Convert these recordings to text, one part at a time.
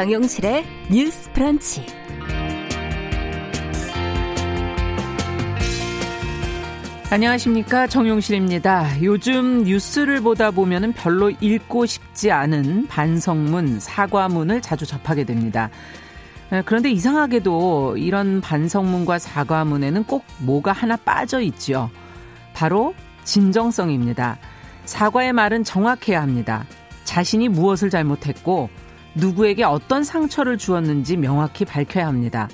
정용실의 뉴스 프런치. 안녕하십니까 정용실입니다. 요즘 뉴스를 보다 보면 별로 읽고 싶지 않은 반성문, 사과문을 자주 접하게 됩니다. 그런데 이상하게도 이런 반성문과 사과문에는 꼭 뭐가 하나 빠져 있죠. 바로 진정성입니다. 사과의 말은 정확해야 합니다. 자신이 무엇을 잘못했고 누구에게 어떤 상처를 주었는지 명확히 밝혀야 합니다.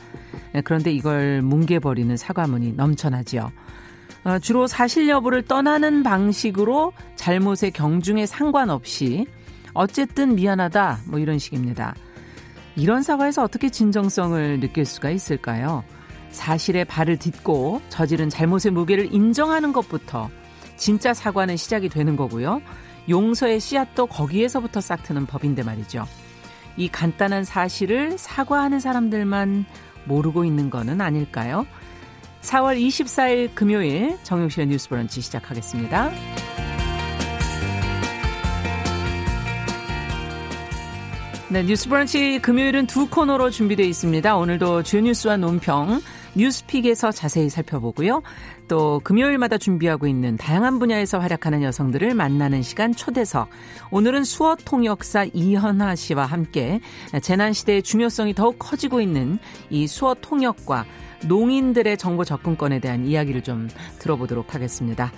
그런데 이걸 뭉개버리는 사과문이 넘쳐나지요. 어, 주로 사실 여부를 떠나는 방식으로 잘못의 경중에 상관없이 어쨌든 미안하다 뭐 이런 식입니다. 이런 사과에서 어떻게 진정성을 느낄 수가 있을까요? 사실에 발을 딛고 저지른 잘못의 무게를 인정하는 것부터 진짜 사과는 시작이 되는 거고요. 용서의 씨앗도 거기에서부터 싹 트는 법인데 말이죠. 이 간단한 사실을 사과하는 사람들만 모르고 있는 거는 아닐까요? 4월 24일 금요일 정용실의 뉴스 브런치 시작하겠습니다. 네, 뉴스 브런치 금요일은 두 코너로 준비되어 있습니다. 오늘도 주요 뉴스와 논평, 뉴스픽에서 자세히 살펴보고요. 또 금요일마다 준비하고 있는 다양한 분야에서 활약하는 여성들을 만나는 시간 초대석. 오늘은 수어 통역사 이현아 씨와 함께 재난 시대의 중요성이 더욱 커지고 있는 이 수어 통역과 농인들의 정보 접근권에 대한 이야기를 좀 들어보도록 하겠습니다.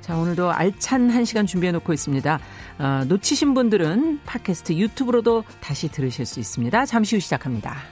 자, 오늘도 알찬 한 시간 준비해 놓고 있습니다. 어, 놓치신 분들은 팟캐스트 유튜브로도 다시 들으실 수 있습니다. 잠시 후 시작합니다.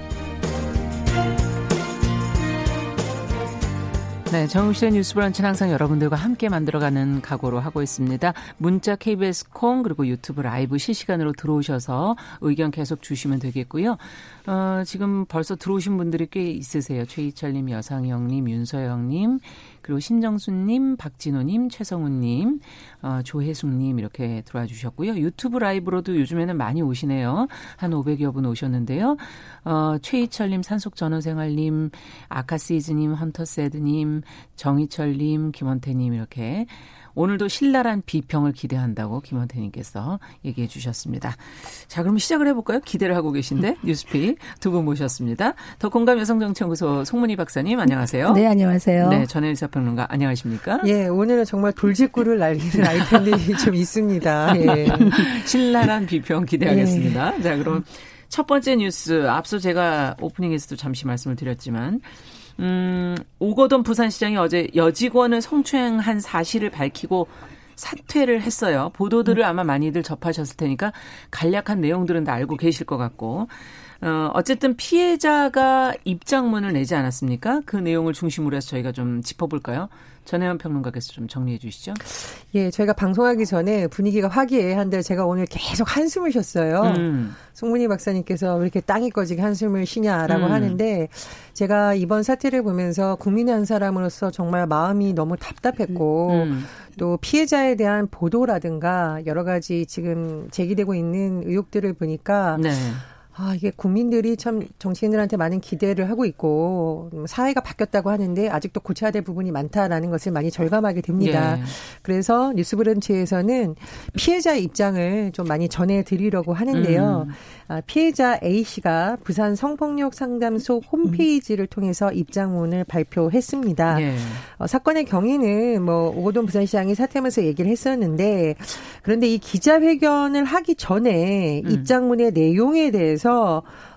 네, 정우실의 뉴스 브런치는 항상 여러분들과 함께 만들어가는 각오로 하고 있습니다. 문자 KBS 콩 그리고 유튜브 라이브 실시간으로 들어오셔서 의견 계속 주시면 되겠고요. 어, 지금 벌써 들어오신 분들이 꽤 있으세요. 최희철님, 여상영님, 윤서영님, 그리고 신정수님, 박진호님, 최성훈님, 어, 조혜숙님 이렇게 들어와 주셨고요. 유튜브 라이브로도 요즘에는 많이 오시네요. 한 500여 분 오셨는데요. 어, 최희철님, 산속전원생활님, 아카시즈님, 헌터세드님, 정희철님, 김원태님 이렇게 오늘도 신랄한 비평을 기대한다고 김원태님께서 얘기해 주셨습니다. 자, 그럼 시작을 해볼까요? 기대를 하고 계신데 뉴스픽 두 분 모셨습니다. 더 공감 여성정치연구소 송문희 박사님 안녕하세요. 네, 안녕하세요. 네, 전혜일 사평론가 안녕하십니까? 예, 오늘은 정말 돌직구를 날리는 아이템들이 좀 있습니다. 예. 신랄한 비평 기대하겠습니다. 예. 자, 그럼 첫 번째 뉴스 앞서 제가 오프닝에서도 잠시 말씀을 드렸지만 음, 오거돈 부산시장이 어제 여직원을 성추행한 사실을 밝히고 사퇴를 했어요. 보도들을 아마 많이들 접하셨을 테니까 간략한 내용들은 다 알고 계실 것 같고. 어, 어쨌든 피해자가 입장문을 내지 않았습니까? 그 내용을 중심으로 해서 저희가 좀 짚어볼까요? 전혜원 평론가께서 좀 정리해 주시죠. 예, 저희가 방송하기 전에 분위기가 화기애애한데 제가 오늘 계속 한숨을 쉬었어요. 음. 송문희 박사님께서 왜 이렇게 땅이 꺼지게 한숨을 쉬냐라고 음. 하는데 제가 이번 사태를 보면서 국민의 한 사람으로서 정말 마음이 너무 답답했고 음. 음. 또 피해자에 대한 보도라든가 여러 가지 지금 제기되고 있는 의혹들을 보니까 네. 아, 이게 국민들이 참 정치인들한테 많은 기대를 하고 있고 음, 사회가 바뀌었다고 하는데 아직도 고쳐야 될 부분이 많다라는 것을 많이 절감하게 됩니다. 예. 그래서 뉴스브런치에서는 피해자의 입장을 좀 많이 전해드리려고 하는데요. 음. 아, 피해자 A 씨가 부산 성폭력 상담소 홈페이지를 통해서 입장문을 발표했습니다. 예. 어, 사건의 경위는 뭐 오고돈 부산시장이 사퇴하면서 얘기를 했었는데 그런데 이 기자회견을 하기 전에 음. 입장문의 내용에 대해서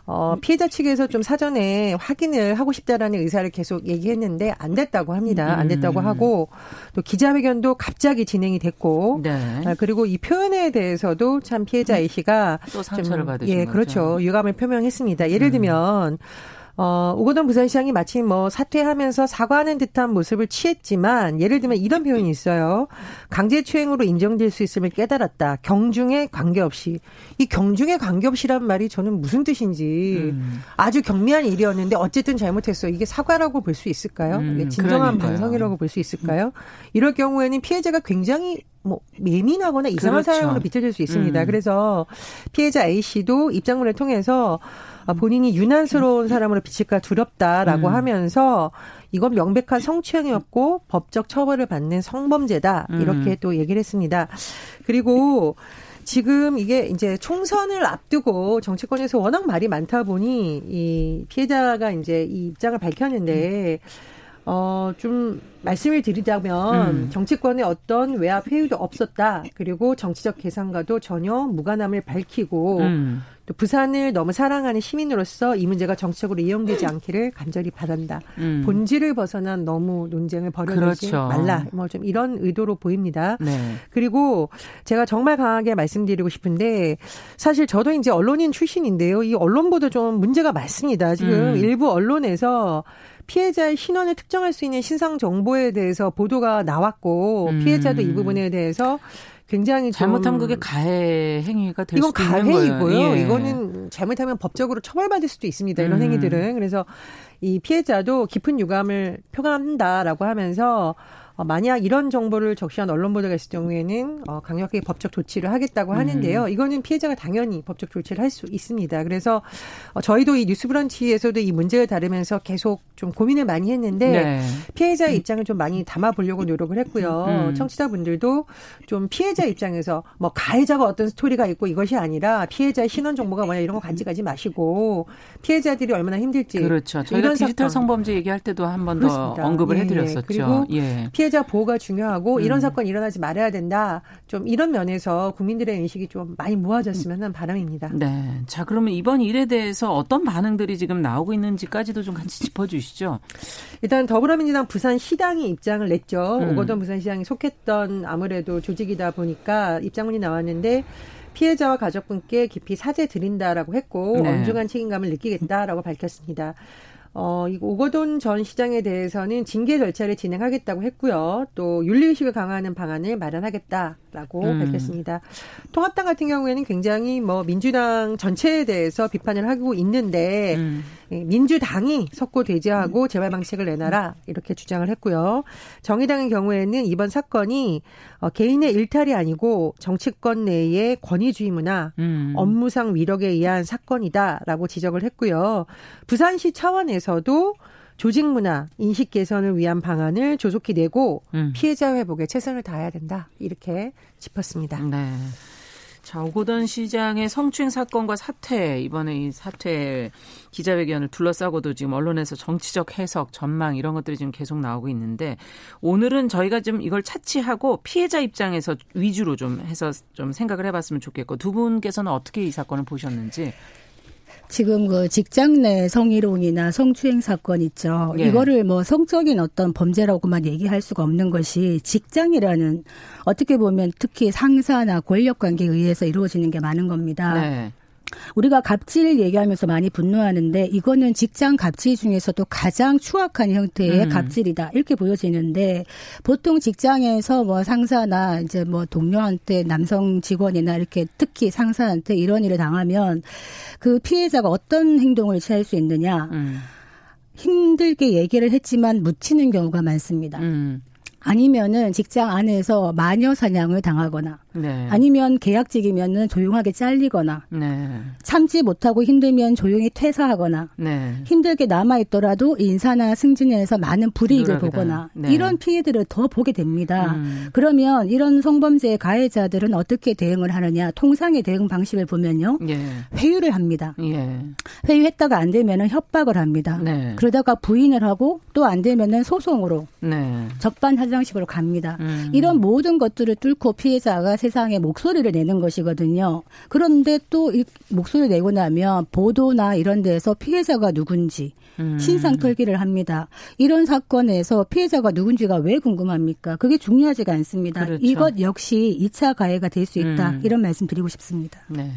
어, 피해자 측에서 좀 사전에 확인을 하고 싶다라는 의사를 계속 얘기했는데 안 됐다고 합니다. 안 됐다고 음. 하고 또 기자회견도 갑자기 진행이 됐고 네. 아, 그리고 이 표현에 대해서도 참 피해자 A 씨가 또 상처를 받으신 예, 거죠. 그렇죠. 유감을 표명했습니다. 예를 음. 들면 어, 오거돈 부산시장이 마침 뭐 사퇴하면서 사과하는 듯한 모습을 취했지만 예를 들면 이런 표현이 있어요. 강제추행으로 인정될 수 있음을 깨달았다. 경중에 관계없이. 이 경중에 관계없이란 말이 저는 무슨 뜻인지 음. 아주 경미한 일이었는데 어쨌든 잘못했어. 이게 사과라고 볼 수 있을까요? 음, 진정한 그러니까요. 반성이라고 볼 수 있을까요? 이럴 경우에는 피해자가 굉장히 뭐 예민하거나 이상한 그렇죠. 사람으로 비춰질 수 있습니다. 음. 그래서 피해자 A 씨도 입장문을 통해서 본인이 유난스러운 사람으로 비칠까 두렵다라고 음. 하면서 이건 명백한 성추행이었고 법적 처벌을 받는 성범죄다 이렇게 음. 또 얘기를 했습니다. 그리고 지금 이게 이제 총선을 앞두고 정치권에서 워낙 말이 많다 보니 이 피해자가 이제 이 입장을 밝혔는데 음. 어, 좀 말씀을 드리자면 음. 정치권에 어떤 외압 회유도 없었다. 그리고 정치적 계산과도 전혀 무관함을 밝히고 음. 또 부산을 너무 사랑하는 시민으로서 이 문제가 정치적으로 이용되지 않기를 간절히 바란다. 음. 본질을 벗어난 너무 논쟁을 벌여주지 그렇죠. 말라. 뭐 좀 이런 의도로 보입니다. 네. 그리고 제가 정말 강하게 말씀드리고 싶은데 사실 저도 이제 언론인 출신인데요. 이 언론 보도 좀 문제가 많습니다. 지금 음. 일부 언론에서 피해자의 신원을 특정할 수 있는 신상 정보에 대해서 보도가 나왔고 음. 피해자도 이 부분에 대해서 굉장히 잘못하면 그게 가해 행위가 될 수도. 이건 가해이고요. 예. 이거는 잘못하면 법적으로 처벌받을 수도 있습니다. 이런 음. 행위들은 그래서 이 피해자도 깊은 유감을 표한다라고 하면서 어, 만약 이런 정보를 적시한 언론 보도가 있을 경우에는 어, 강력하게 법적 조치를 하겠다고 음. 하는데요. 이거는 피해자가 당연히 법적 조치를 할 수 있습니다. 그래서 어, 저희도 이 뉴스브런치에서도 이 문제를 다루면서 계속 좀 고민을 많이 했는데 네. 피해자의 입장을 좀 많이 담아보려고 노력을 했고요. 음. 음. 청취자분들도 좀 피해자 입장에서 뭐 가해자가 어떤 스토리가 있고 이것이 아니라 피해자의 신원 정보가 뭐냐 이런 거 간직하지 마시고 피해자들이 얼마나 힘들지. 그렇죠. 저희가 디지털 성범죄 얘기할 때도 한 번 더 언급을 예, 예. 해드렸었죠. 그리고 예. 피해 자 보호가 중요하고 음. 이런 사건 일어나지 말아야 된다. 좀 이런 면에서 국민들의 인식이 좀 많이 모아졌으면 하는 바람입니다. 네. 자, 그러면 이번 일에 대해서 어떤 반응들이 지금 나오고 있는지까지도 좀 같이 짚어주시죠. 일단 더불어민주당 부산 시당이 입장을 냈죠. 음. 오거돈 부산시장이 속했던 아무래도 조직이다 보니까 입장문이 나왔는데 피해자와 가족분께 깊이 사죄 드린다라고 했고 네. 엄중한 책임감을 느끼겠다라고 밝혔습니다. 어, 이 오거돈 전 시장에 대해서는 징계 절차를 진행하겠다고 했고요. 또 윤리의식을 강화하는 방안을 마련하겠다 라고 음. 밝혔습니다. 통합당 같은 경우에는 굉장히 뭐 민주당 전체에 대해서 비판을 하고 있는데 음. 예, 민주당이 석고대죄하고 재발 방식을 내놔라 이렇게 주장을 했고요. 정의당의 경우에는 이번 사건이 어, 개인의 일탈이 아니고 정치권 내의 권위주의 문화, 음. 업무상 위력에 의한 사건이다라고 지적을 했고요. 부산시 차원에서도 조직 문화 인식 개선을 위한 방안을 조속히 내고 음. 피해자 회복에 최선을 다해야 된다 이렇게 짚었습니다. 네. 자, 오고던 시장의 성추행 사건과 사퇴, 이번에 이 사퇴 기자회견을 둘러싸고도 지금 언론에서 정치적 해석, 전망 이런 것들이 지금 계속 나오고 있는데 오늘은 저희가 좀 이걸 차치하고 피해자 입장에서 위주로 좀 해서 좀 생각을 해봤으면 좋겠고 두 분께서는 어떻게 이 사건을 보셨는지 지금 그 직장 내 성희롱이나 성추행 사건 있죠. 예. 이거를 뭐 성적인 어떤 범죄라고만 얘기할 수가 없는 것이 직장이라는 어떻게 보면 특히 상사나 권력 관계에 의해서 이루어지는 게 많은 겁니다. 네. 우리가 갑질 얘기하면서 많이 분노하는데 이거는 직장 갑질 중에서도 가장 추악한 형태의 음. 갑질이다 이렇게 보여지는데 보통 직장에서 뭐 상사나 이제 뭐 동료한테 남성 직원이나 이렇게 특히 상사한테 이런 일을 당하면 그 피해자가 어떤 행동을 취할 수 있느냐 음. 힘들게 얘기를 했지만 묻히는 경우가 많습니다. 음. 아니면은 직장 안에서 마녀 사냥을 당하거나 네. 아니면 계약직이면은 조용하게 잘리거나 네. 참지 못하고 힘들면 조용히 퇴사하거나 네. 힘들게 남아 있더라도 인사나 승진에서 많은 불이익을 보거나 네. 이런 피해들을 더 보게 됩니다. 음. 그러면 이런 성범죄 가해자들은 어떻게 대응을 하느냐 통상의 대응 방식을 보면요 예. 회유를 합니다. 예. 회유했다가 안 되면은 협박을 합니다. 네. 그러다가 부인을 하고 또 안 되면은 소송으로 네. 적반하장식으로 갑니다. 음. 이런 모든 것들을 뚫고 피해자가 세상에 목소리를 내는 것이거든요. 그런데 또 이 목소리를 내고 나면 보도나 이런 데서 피해자가 누군지 음. 신상 털기를 합니다. 이런 사건에서 피해자가 누군지가 왜 궁금합니까? 그게 중요하지가 않습니다. 그렇죠. 이것 역시 2차 가해가 될 수 있다. 음. 이런 말씀 드리고 싶습니다. 네.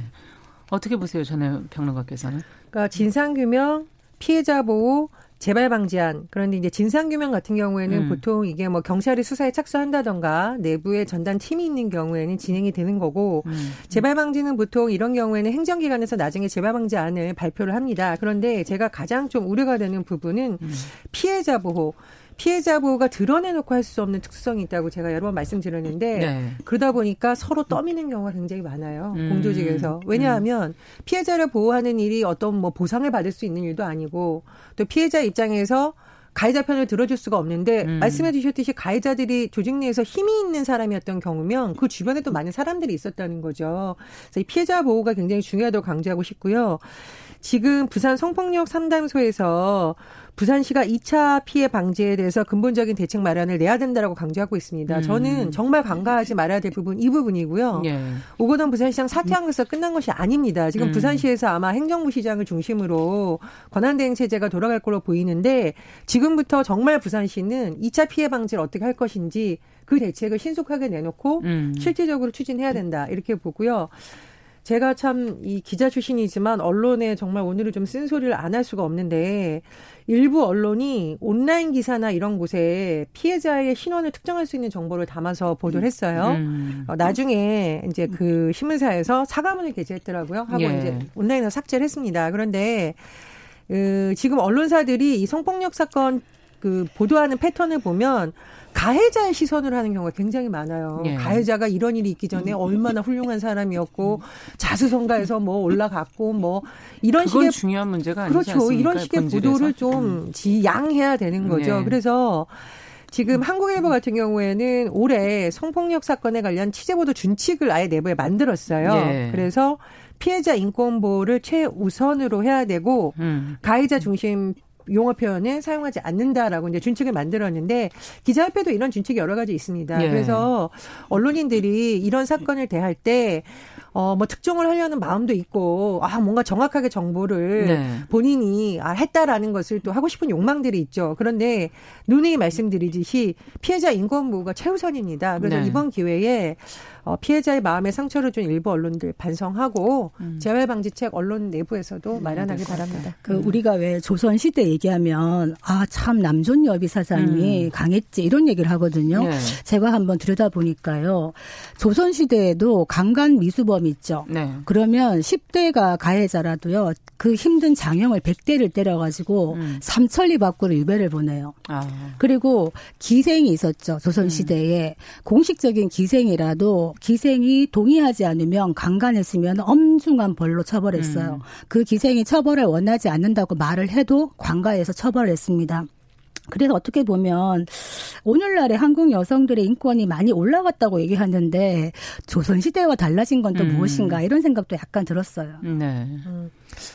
어떻게 보세요, 전에 평론가께서는? 그러니까 진상규명 피해자 보호, 재발 방지안 그런데 이제 진상 규명 같은 경우에는 음. 보통 이게 뭐 경찰이 수사에 착수한다던가 내부에 전담 팀이 있는 경우에는 진행이 되는 거고 음. 재발 방지는 보통 이런 경우에는 행정기관에서 나중에 재발 방지안을 발표를 합니다. 그런데 제가 가장 좀 우려가 되는 부분은 음. 피해자 보호 피해자 보호가 드러내놓고 할 수 없는 특수성이 있다고 제가 여러 번 말씀드렸는데 네. 그러다 보니까 서로 떠미는 경우가 굉장히 많아요 음. 공조직에서 왜냐하면 음. 피해자를 보호하는 일이 어떤 뭐 보상을 받을 수 있는 일도 아니고 또 피해자 입장에서 가해자 편을 들어줄 수가 없는데 음. 말씀해 주셨듯이 가해자들이 조직 내에서 힘이 있는 사람이었던 경우면 그 주변에 도 많은 사람들이 있었다는 거죠. 그래서 이 피해자 보호가 굉장히 중요하다고 강조하고 싶고요. 지금 부산 성폭력 상담소에서 부산시가 2차 피해 방지에 대해서 근본적인 대책 마련을 내야 된다라고 강조하고 있습니다. 음. 저는 정말 간과하지 말아야 될 부분 이 부분이고요. 예. 오거돈 부산시장 사퇴한 것에서 끝난 것이 아닙니다. 지금 음. 부산시에서 아마 행정부 시장을 중심으로 권한 대행 체제가 돌아갈 걸로 보이는데 지금부터 정말 부산시는 2차 피해 방지를 어떻게 할 것인지 그 대책을 신속하게 내놓고 음. 실질적으로 추진해야 된다 이렇게 보고요. 제가 참 이 기자 출신이지만 언론에 정말 오늘은 좀 쓴소리를 안 할 수가 없는데 일부 언론이 온라인 기사나 이런 곳에 피해자의 신원을 특정할 수 있는 정보를 담아서 보도를 했어요. 음. 어, 나중에 이제 그 신문사에서 사과문을 게재했더라고요. 하고 예. 이제 온라인에서 삭제를 했습니다. 그런데 그 지금 언론사들이 이 성폭력 사건 그 보도하는 패턴을 보면 가해자의 시선을 하는 경우가 굉장히 많아요. 예. 가해자가 이런 일이 있기 전에 얼마나 훌륭한 사람이었고 자수성가해서 뭐 올라갔고 뭐 이런 식의 중요한 문제가 아니지 그렇죠. 않습니까? 이런 식의 본질에서. 보도를 좀 음. 지양해야 되는 거죠. 예. 그래서 지금 한국일보 같은 경우에는 올해 성폭력 사건에 관련 취재보도 준칙을 아예 내부에 만들었어요. 예. 그래서 피해자 인권 보호를 최우선으로 해야 되고 음. 가해자 중심 용어 표현을 사용하지 않는다라고 이제 준칙을 만들었는데 기자협회도 이런 준칙이 여러 가지 있습니다. 예. 그래서 언론인들이 이런 사건을 대할 때 어, 뭐 특종을 하려는 마음도 있고, 아, 뭔가 정확하게 정보를 네. 본인이 아, 했다라는 것을 또 하고 싶은 욕망들이 있죠. 그런데 누누이 말씀드리듯이 피해자 인권보호가 최우선입니다. 그래서 네. 이번 기회에 어, 피해자의 마음에 상처를 준 일부 언론들 반성하고 음. 재발 방지책 언론 내부에서도 음, 마련하기 바랍니다. 그 음. 우리가 왜 조선 시대 얘기하면 아 참 남존 여비 사상이 음. 강했지 이런 얘기를 하거든요. 네. 제가 한번 들여다 보니까요. 조선 시대에도 강간 미수범 있죠. 네. 그러면 10대가 가해자라도요. 그 힘든 장형을 100대를 때려가지고 음. 삼천리 밖으로 유배를 보내요. 아. 그리고 기생이 있었죠. 조선 음. 시대에 공식적인 기생이라도 기생이 동의하지 않으면 강간했으면 엄중한 벌로 처벌했어요. 음. 그 기생이 처벌을 원하지 않는다고 말을 해도 관가에서 처벌했습니다. 그래서 어떻게 보면 오늘날의 한국 여성들의 인권이 많이 올라갔다고 얘기하는데 조선 시대와 달라진 건또 음. 무엇인가 이런 생각도 약간 들었어요. 네. 음.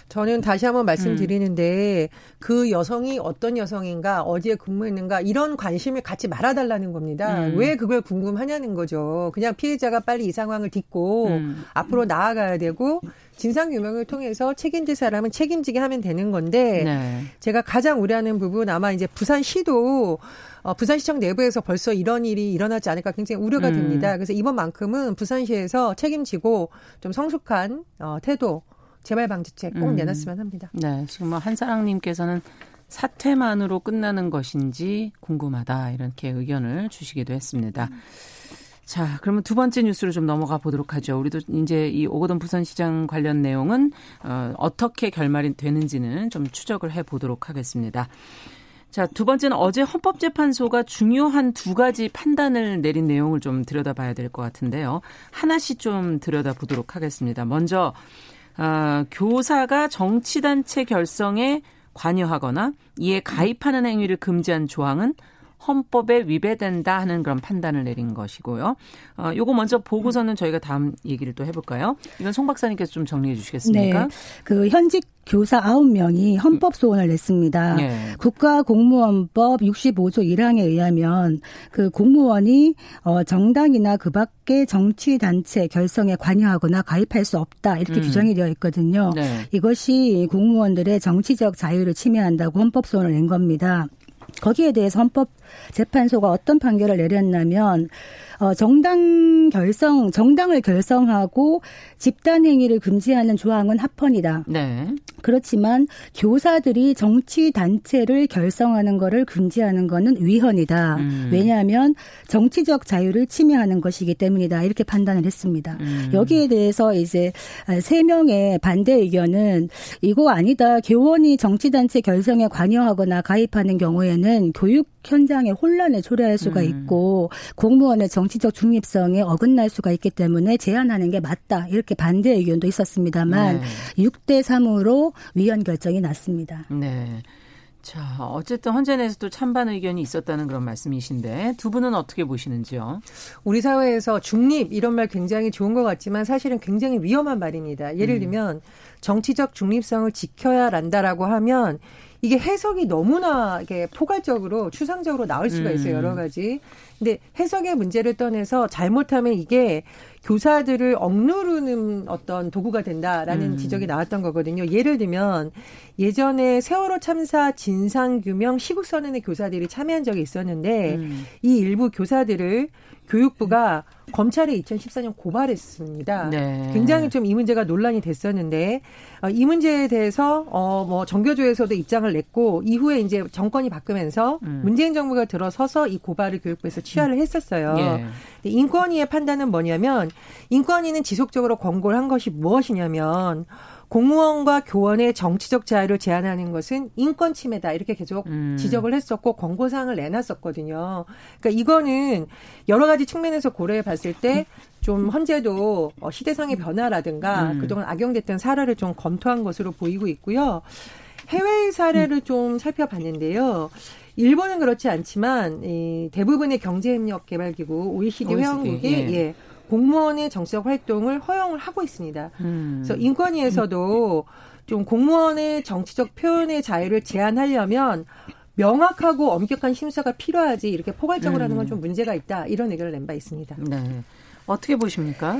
저는 다시 한번 말씀드리는데 음. 그 여성이 어떤 여성인가 어디에 근무했는가 이런 관심을 갖지 말아달라는 겁니다. 음. 왜 그걸 궁금하냐는 거죠. 그냥 피해자가 빨리 이 상황을 딛고 음. 앞으로 나아가야 되고 진상 규명을 통해서 책임질 사람은 책임지게 하면 되는 건데 네. 제가 가장 우려하는 부분 아마 이제 부산시도 어, 부산시청 내부에서 벌써 이런 일이 일어나지 않을까 굉장히 우려가 음. 됩니다. 그래서 이번만큼은 부산시에서 책임지고 좀 성숙한 어, 태도 재발 방지책 꼭 음. 내놨으면 합니다. 네, 지금 뭐 한사랑님께서는 사퇴만으로 끝나는 것인지 궁금하다 이렇게 의견을 주시기도 했습니다. 음. 자, 그러면 두 번째 뉴스로 좀 넘어가 보도록 하죠. 우리도 이제 이 오거돈 부산시장 관련 내용은 어, 어떻게 결말이 되는지는 좀 추적을 해 보도록 하겠습니다. 자, 두 번째는 어제 헌법재판소가 중요한 두 가지 판단을 내린 내용을 좀 들여다봐야 될 것 같은데요. 하나씩 좀 들여다보도록 하겠습니다. 먼저 어, 교사가 정치단체 결성에 관여하거나 이에 가입하는 행위를 금지한 조항은 헌법에 위배된다 하는 그런 판단을 내린 것이고요. 어, 요거 먼저 보고서는 저희가 다음 얘기를 또 해볼까요? 이건 송 박사님께서 좀 정리해 주시겠습니까? 네. 그 현직 교사 9명이 헌법 소원을 냈습니다. 네. 국가공무원법 65조 1항에 의하면 그 공무원이 어 정당이나 그 밖의 정치 단체 결성에 관여하거나 가입할 수 없다 이렇게 음. 규정이 되어 있거든요. 네. 이것이 공무원들의 정치적 자유를 침해한다고 헌법 소원을 낸 겁니다. 거기에 대해서 헌법재판소가 어떤 판결을 내렸냐면 어, 정당 결성, 정당을 결성하고 집단 행위를 금지하는 조항은 합헌이다. 네. 그렇지만 교사들이 정치 단체를 결성하는 것을 금지하는 것은 위헌이다. 음. 왜냐하면 정치적 자유를 침해하는 것이기 때문이다. 이렇게 판단을 했습니다. 음. 여기에 대해서 이제 세 명의 반대 의견은 이거 아니다. 교원이 정치 단체 결성에 관여하거나 가입하는 경우에는 교육 현장에 혼란을 초래할 수가 음. 있고 공무원의 정치 적 중립성에 어긋날 수가 있기 때문에 제한하는 게 맞다. 이렇게 반대 의견도 있었습니다만 네. 6대 3으로 위헌 결정이 났습니다. 네. 자, 어쨌든 헌재 내에서도 찬반 의견이 있었다는 그런 말씀이신데 두 분은 어떻게 보시는지요? 우리 사회에서 중립 이런 말 굉장히 좋은 것 같지만 사실은 굉장히 위험한 말입니다. 예를 음. 들면 정치적 중립성을 지켜야 한다라고 하면 이게 해석이 너무나 이게 포괄적으로 추상적으로 나올 수가 있어요. 여러 음. 가지. 근데 해석의 문제를 떠내서 잘못하면 이게 교사들을 억누르는 어떤 도구가 된다라는 음. 지적이 나왔던 거거든요. 예를 들면 예전에 세월호 참사 진상규명 시국선언의 교사들이 참여한 적이 있었는데 음. 이 일부 교사들을 교육부가 검찰에 2014년 고발했습니다. 네. 굉장히 좀 이 문제가 논란이 됐었는데 어, 이 문제에 대해서 어뭐 정교조에서도 입장을 냈고 이후에 이제 정권이 바뀌면서 음. 문재인 정부가 들어서서 이 고발을 교육부에서 취하를 했었어요. 예. 인권위의 판단은 뭐냐면 인권위는 지속적으로 권고를 한 것이 무엇이냐면 공무원과 교원의 정치적 자유를 제한하는 것은 인권 침해다 이렇게 계속 음. 지적을 했었고 권고사항을 내놨었거든요. 그러니까 이거는 여러 가지 측면에서 고려해 봤을 때 좀 헌재도 어, 시대상의 변화라든가 음. 그동안 악용됐던 사례를 좀 검토한 것으로 보이고 있고요. 해외 사례를 음. 좀 살펴봤는데요. 일본은 그렇지 않지만 이 대부분의 경제협력개발기구 OECD, OECD 회원국이 예. 예. 공무원의 정치적 활동을 허용을 하고 있습니다. 음. 그래서 인권위에서도 좀 공무원의 정치적 표현의 자유를 제한하려면 명확하고 엄격한 심사가 필요하지 이렇게 포괄적으로 음. 하는 건 좀 문제가 있다 이런 의견을 낸 바 있습니다. 네. 어떻게 보십니까?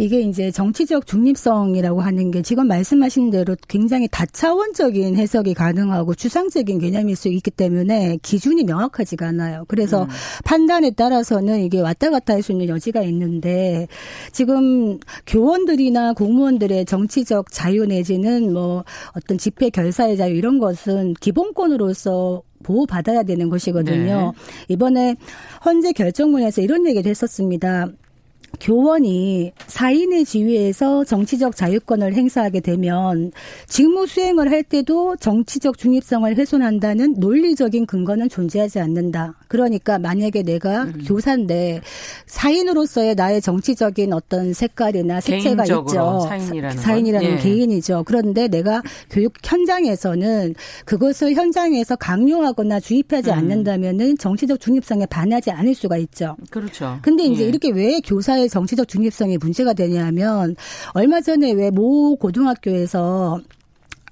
이게 이제 정치적 중립성이라고 하는 게 지금 말씀하신 대로 굉장히 다차원적인 해석이 가능하고 추상적인 개념일 수 있기 때문에 기준이 명확하지가 않아요. 그래서 음. 판단에 따라서는 이게 왔다 갔다 할 수 있는 여지가 있는데 지금 교원들이나 공무원들의 정치적 자유 내지는 뭐 어떤 집회 결사의 자유 이런 것은 기본권으로서 보호받아야 되는 것이거든요. 네. 이번에 헌재 결정문에서 이런 얘기를 했었습니다. 교원이 사인의 지위에서 정치적 자유권을 행사하게 되면 직무 수행을 할 때도 정치적 중립성을 훼손한다는 논리적인 근거는 존재하지 않는다. 그러니까 만약에 내가 음. 교사인데 사인으로서의 나의 정치적인 어떤 색깔이나 색채가 있죠. 사인이라는, 사인이라는 예. 개인이죠. 그런데 내가 교육 현장에서는 그것을 현장에서 강요하거나 주입하지 음. 않는다면은 정치적 중립성에 반하지 않을 수가 있죠. 그렇죠. 근데 이제 예. 이렇게 왜 교사 의 정치적 중립성이 문제가 되냐면 얼마 전에 왜 모 고등학교에서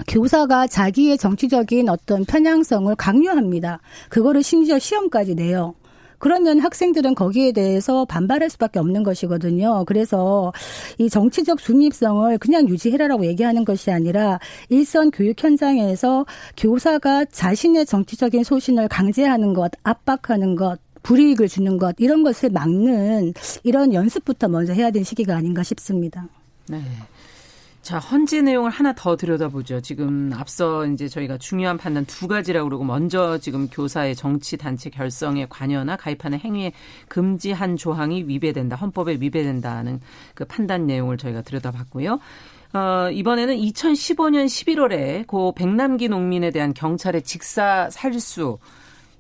교사가 자기의 정치적인 어떤 편향성을 강요합니다. 그거를 심지어 시험까지 내요. 그러면 학생들은 거기에 대해서 반발할 수밖에 없는 것이거든요. 그래서 이 정치적 중립성을 그냥 유지해라라고 얘기하는 것이 아니라 일선 교육 현장에서 교사가 자신의 정치적인 소신을 강제하는 것, 압박하는 것, 불이익을 주는 것 이런 것을 막는 이런 연습부터 먼저 해야 되는 시기가 아닌가 싶습니다. 네. 자, 헌재 내용을 하나 더 들여다보죠. 지금 앞서 이제 저희가 중요한 판단 두 가지라고 그러고 먼저 지금 교사의 정치 단체 결성에 관여나 가입하는 행위에 금지한 조항이 위배된다. 헌법에 위배된다는 그 판단 내용을 저희가 들여다봤고요. 어, 이번에는 2015년 11월에 고 백남기 농민에 대한 경찰의 직사 살수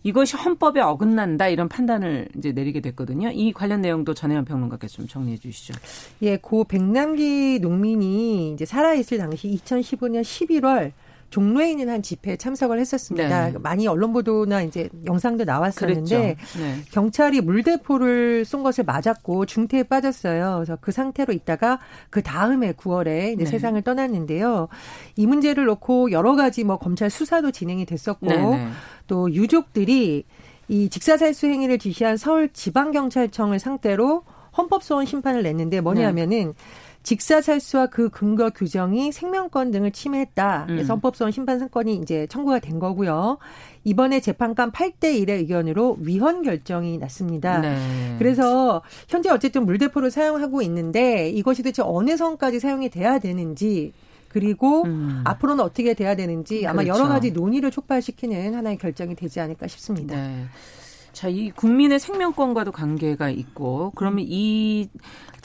이것이 헌법에 어긋난다 이런 판단을 이제 내리게 됐거든요. 이 관련 내용도 전혜연 평론가께서 좀 정리해 주시죠. 예, 고 백남기 농민이 이제 살아 있을 당시 2015년 11월 종로에 있는 한 집회에 참석을 했었습니다. 네. 많이 언론 보도나 이제 영상도 나왔었는데 네. 경찰이 물대포를 쏜 것을 맞았고 중태에 빠졌어요. 그래서 그 상태로 있다가 그 다음에 9월에 이제 네. 세상을 떠났는데요. 이 문제를 놓고 여러 가지 뭐 검찰 수사도 진행이 됐었고 네, 네. 또 유족들이 이 직사살수 행위를 지시한 서울 지방경찰청을 상대로 헌법소원 심판을 냈는데 뭐냐면은 직사살수와 그 근거 규정이 생명권 등을 침해했다. 음. 헌법소원 심판 사건이 이제 청구가 된 거고요. 이번에 재판관 8대 1의 의견으로 위헌 결정이 났습니다. 네. 그래서 현재 어쨌든 물대포를 사용하고 있는데 이것이 대체 어느 선까지 사용이 돼야 되는지 그리고 음. 앞으로는 어떻게 돼야 되는지 아마 그렇죠. 여러 가지 논의를 촉발시키는 하나의 결정이 되지 않을까 싶습니다. 네. 자, 이 국민의 생명권과도 관계가 있고 그러면 이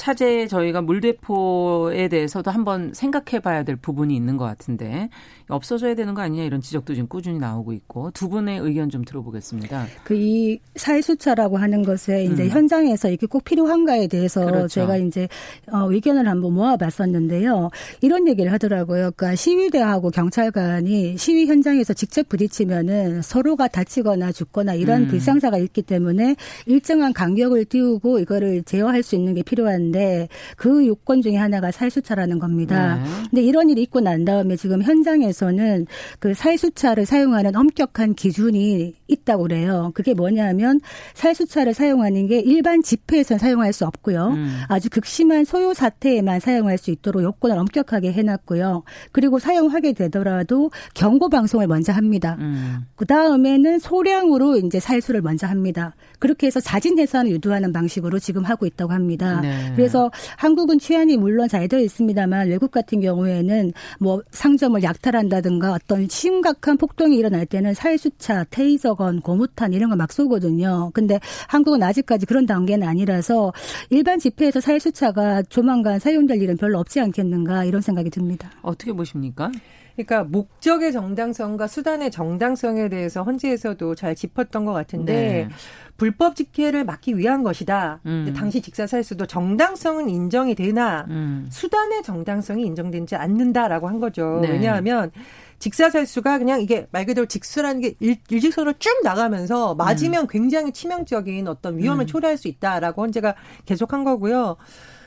차제 저희가 물대포에 대해서도 한번 생각해 봐야 될 부분이 있는 것 같은데 없어져야 되는 거 아니냐 이런 지적도 지금 꾸준히 나오고 있고 두 분의 의견 좀 들어보겠습니다. 그 이 사회수차라고 하는 것에 이제 음. 현장에서 이게 꼭 필요한가에 대해서 그렇죠. 제가 이제 어, 의견을 한번 모아봤었는데요. 이런 얘기를 하더라고요. 그러니까 시위대하고 경찰관이 시위 현장에서 직접 부딪히면은 서로가 다치거나 죽거나 이런 음. 불상사가 있기 때문에 일정한 간격을 띄우고 이거를 제어할 수 있는 게 필요한 데 그 요건 중에 하나가 사회수차라는 겁니다. 네. 근데 이런 일이 있고 난 다음에 지금 현장에서 대해서는 그 살수차를 사용하는 엄격한 기준이 있다고 그래요. 그게 뭐냐면 살수차를 사용하는 게 일반 집회에서 사용할 수 없고요. 음. 아주 극심한 소요 사태에만 사용할 수 있도록 요건을 엄격하게 해놨고요. 그리고 사용하게 되더라도 경고 방송을 먼저 합니다. 음. 그 다음에는 소량으로 이제 살수를 먼저 합니다. 그렇게 해서 자진 해산을 유도하는 방식으로 지금 하고 있다고 합니다. 네. 그래서 한국은 취안이 물론 잘 되어 있습니다만 외국 같은 경우에는 뭐 상점을 약탈한 한다든가 어떤 심각한 폭동이 일어날 때는 살수차, 테이저건, 고무탄 이런 거 막 쏘거든요. 근데 한국은 아직까지 그런 단계는 아니라서 일반 집회에서 살수차가 조만간 사용될 일은 별로 없지 않겠는가 이런 생각이 듭니다. 어떻게 보십니까? 그러니까 목적의 정당성과 수단의 정당성에 대해서 헌재에서도 잘 짚었던 것 같은데 네. 불법 직회를 막기 위한 것이다. 음. 당시 직사살수도 정당성은 인정이 되나 음. 수단의 정당성이 인정되지 않는다라고 한 거죠. 네. 왜냐하면 직사살수가 그냥 이게 말 그대로 직수라는 게 일, 일직선으로 쭉 나가면서 맞으면 음. 굉장히 치명적인 어떤 위험을 음. 초래할 수 있다라고 헌재가 계속한 거고요.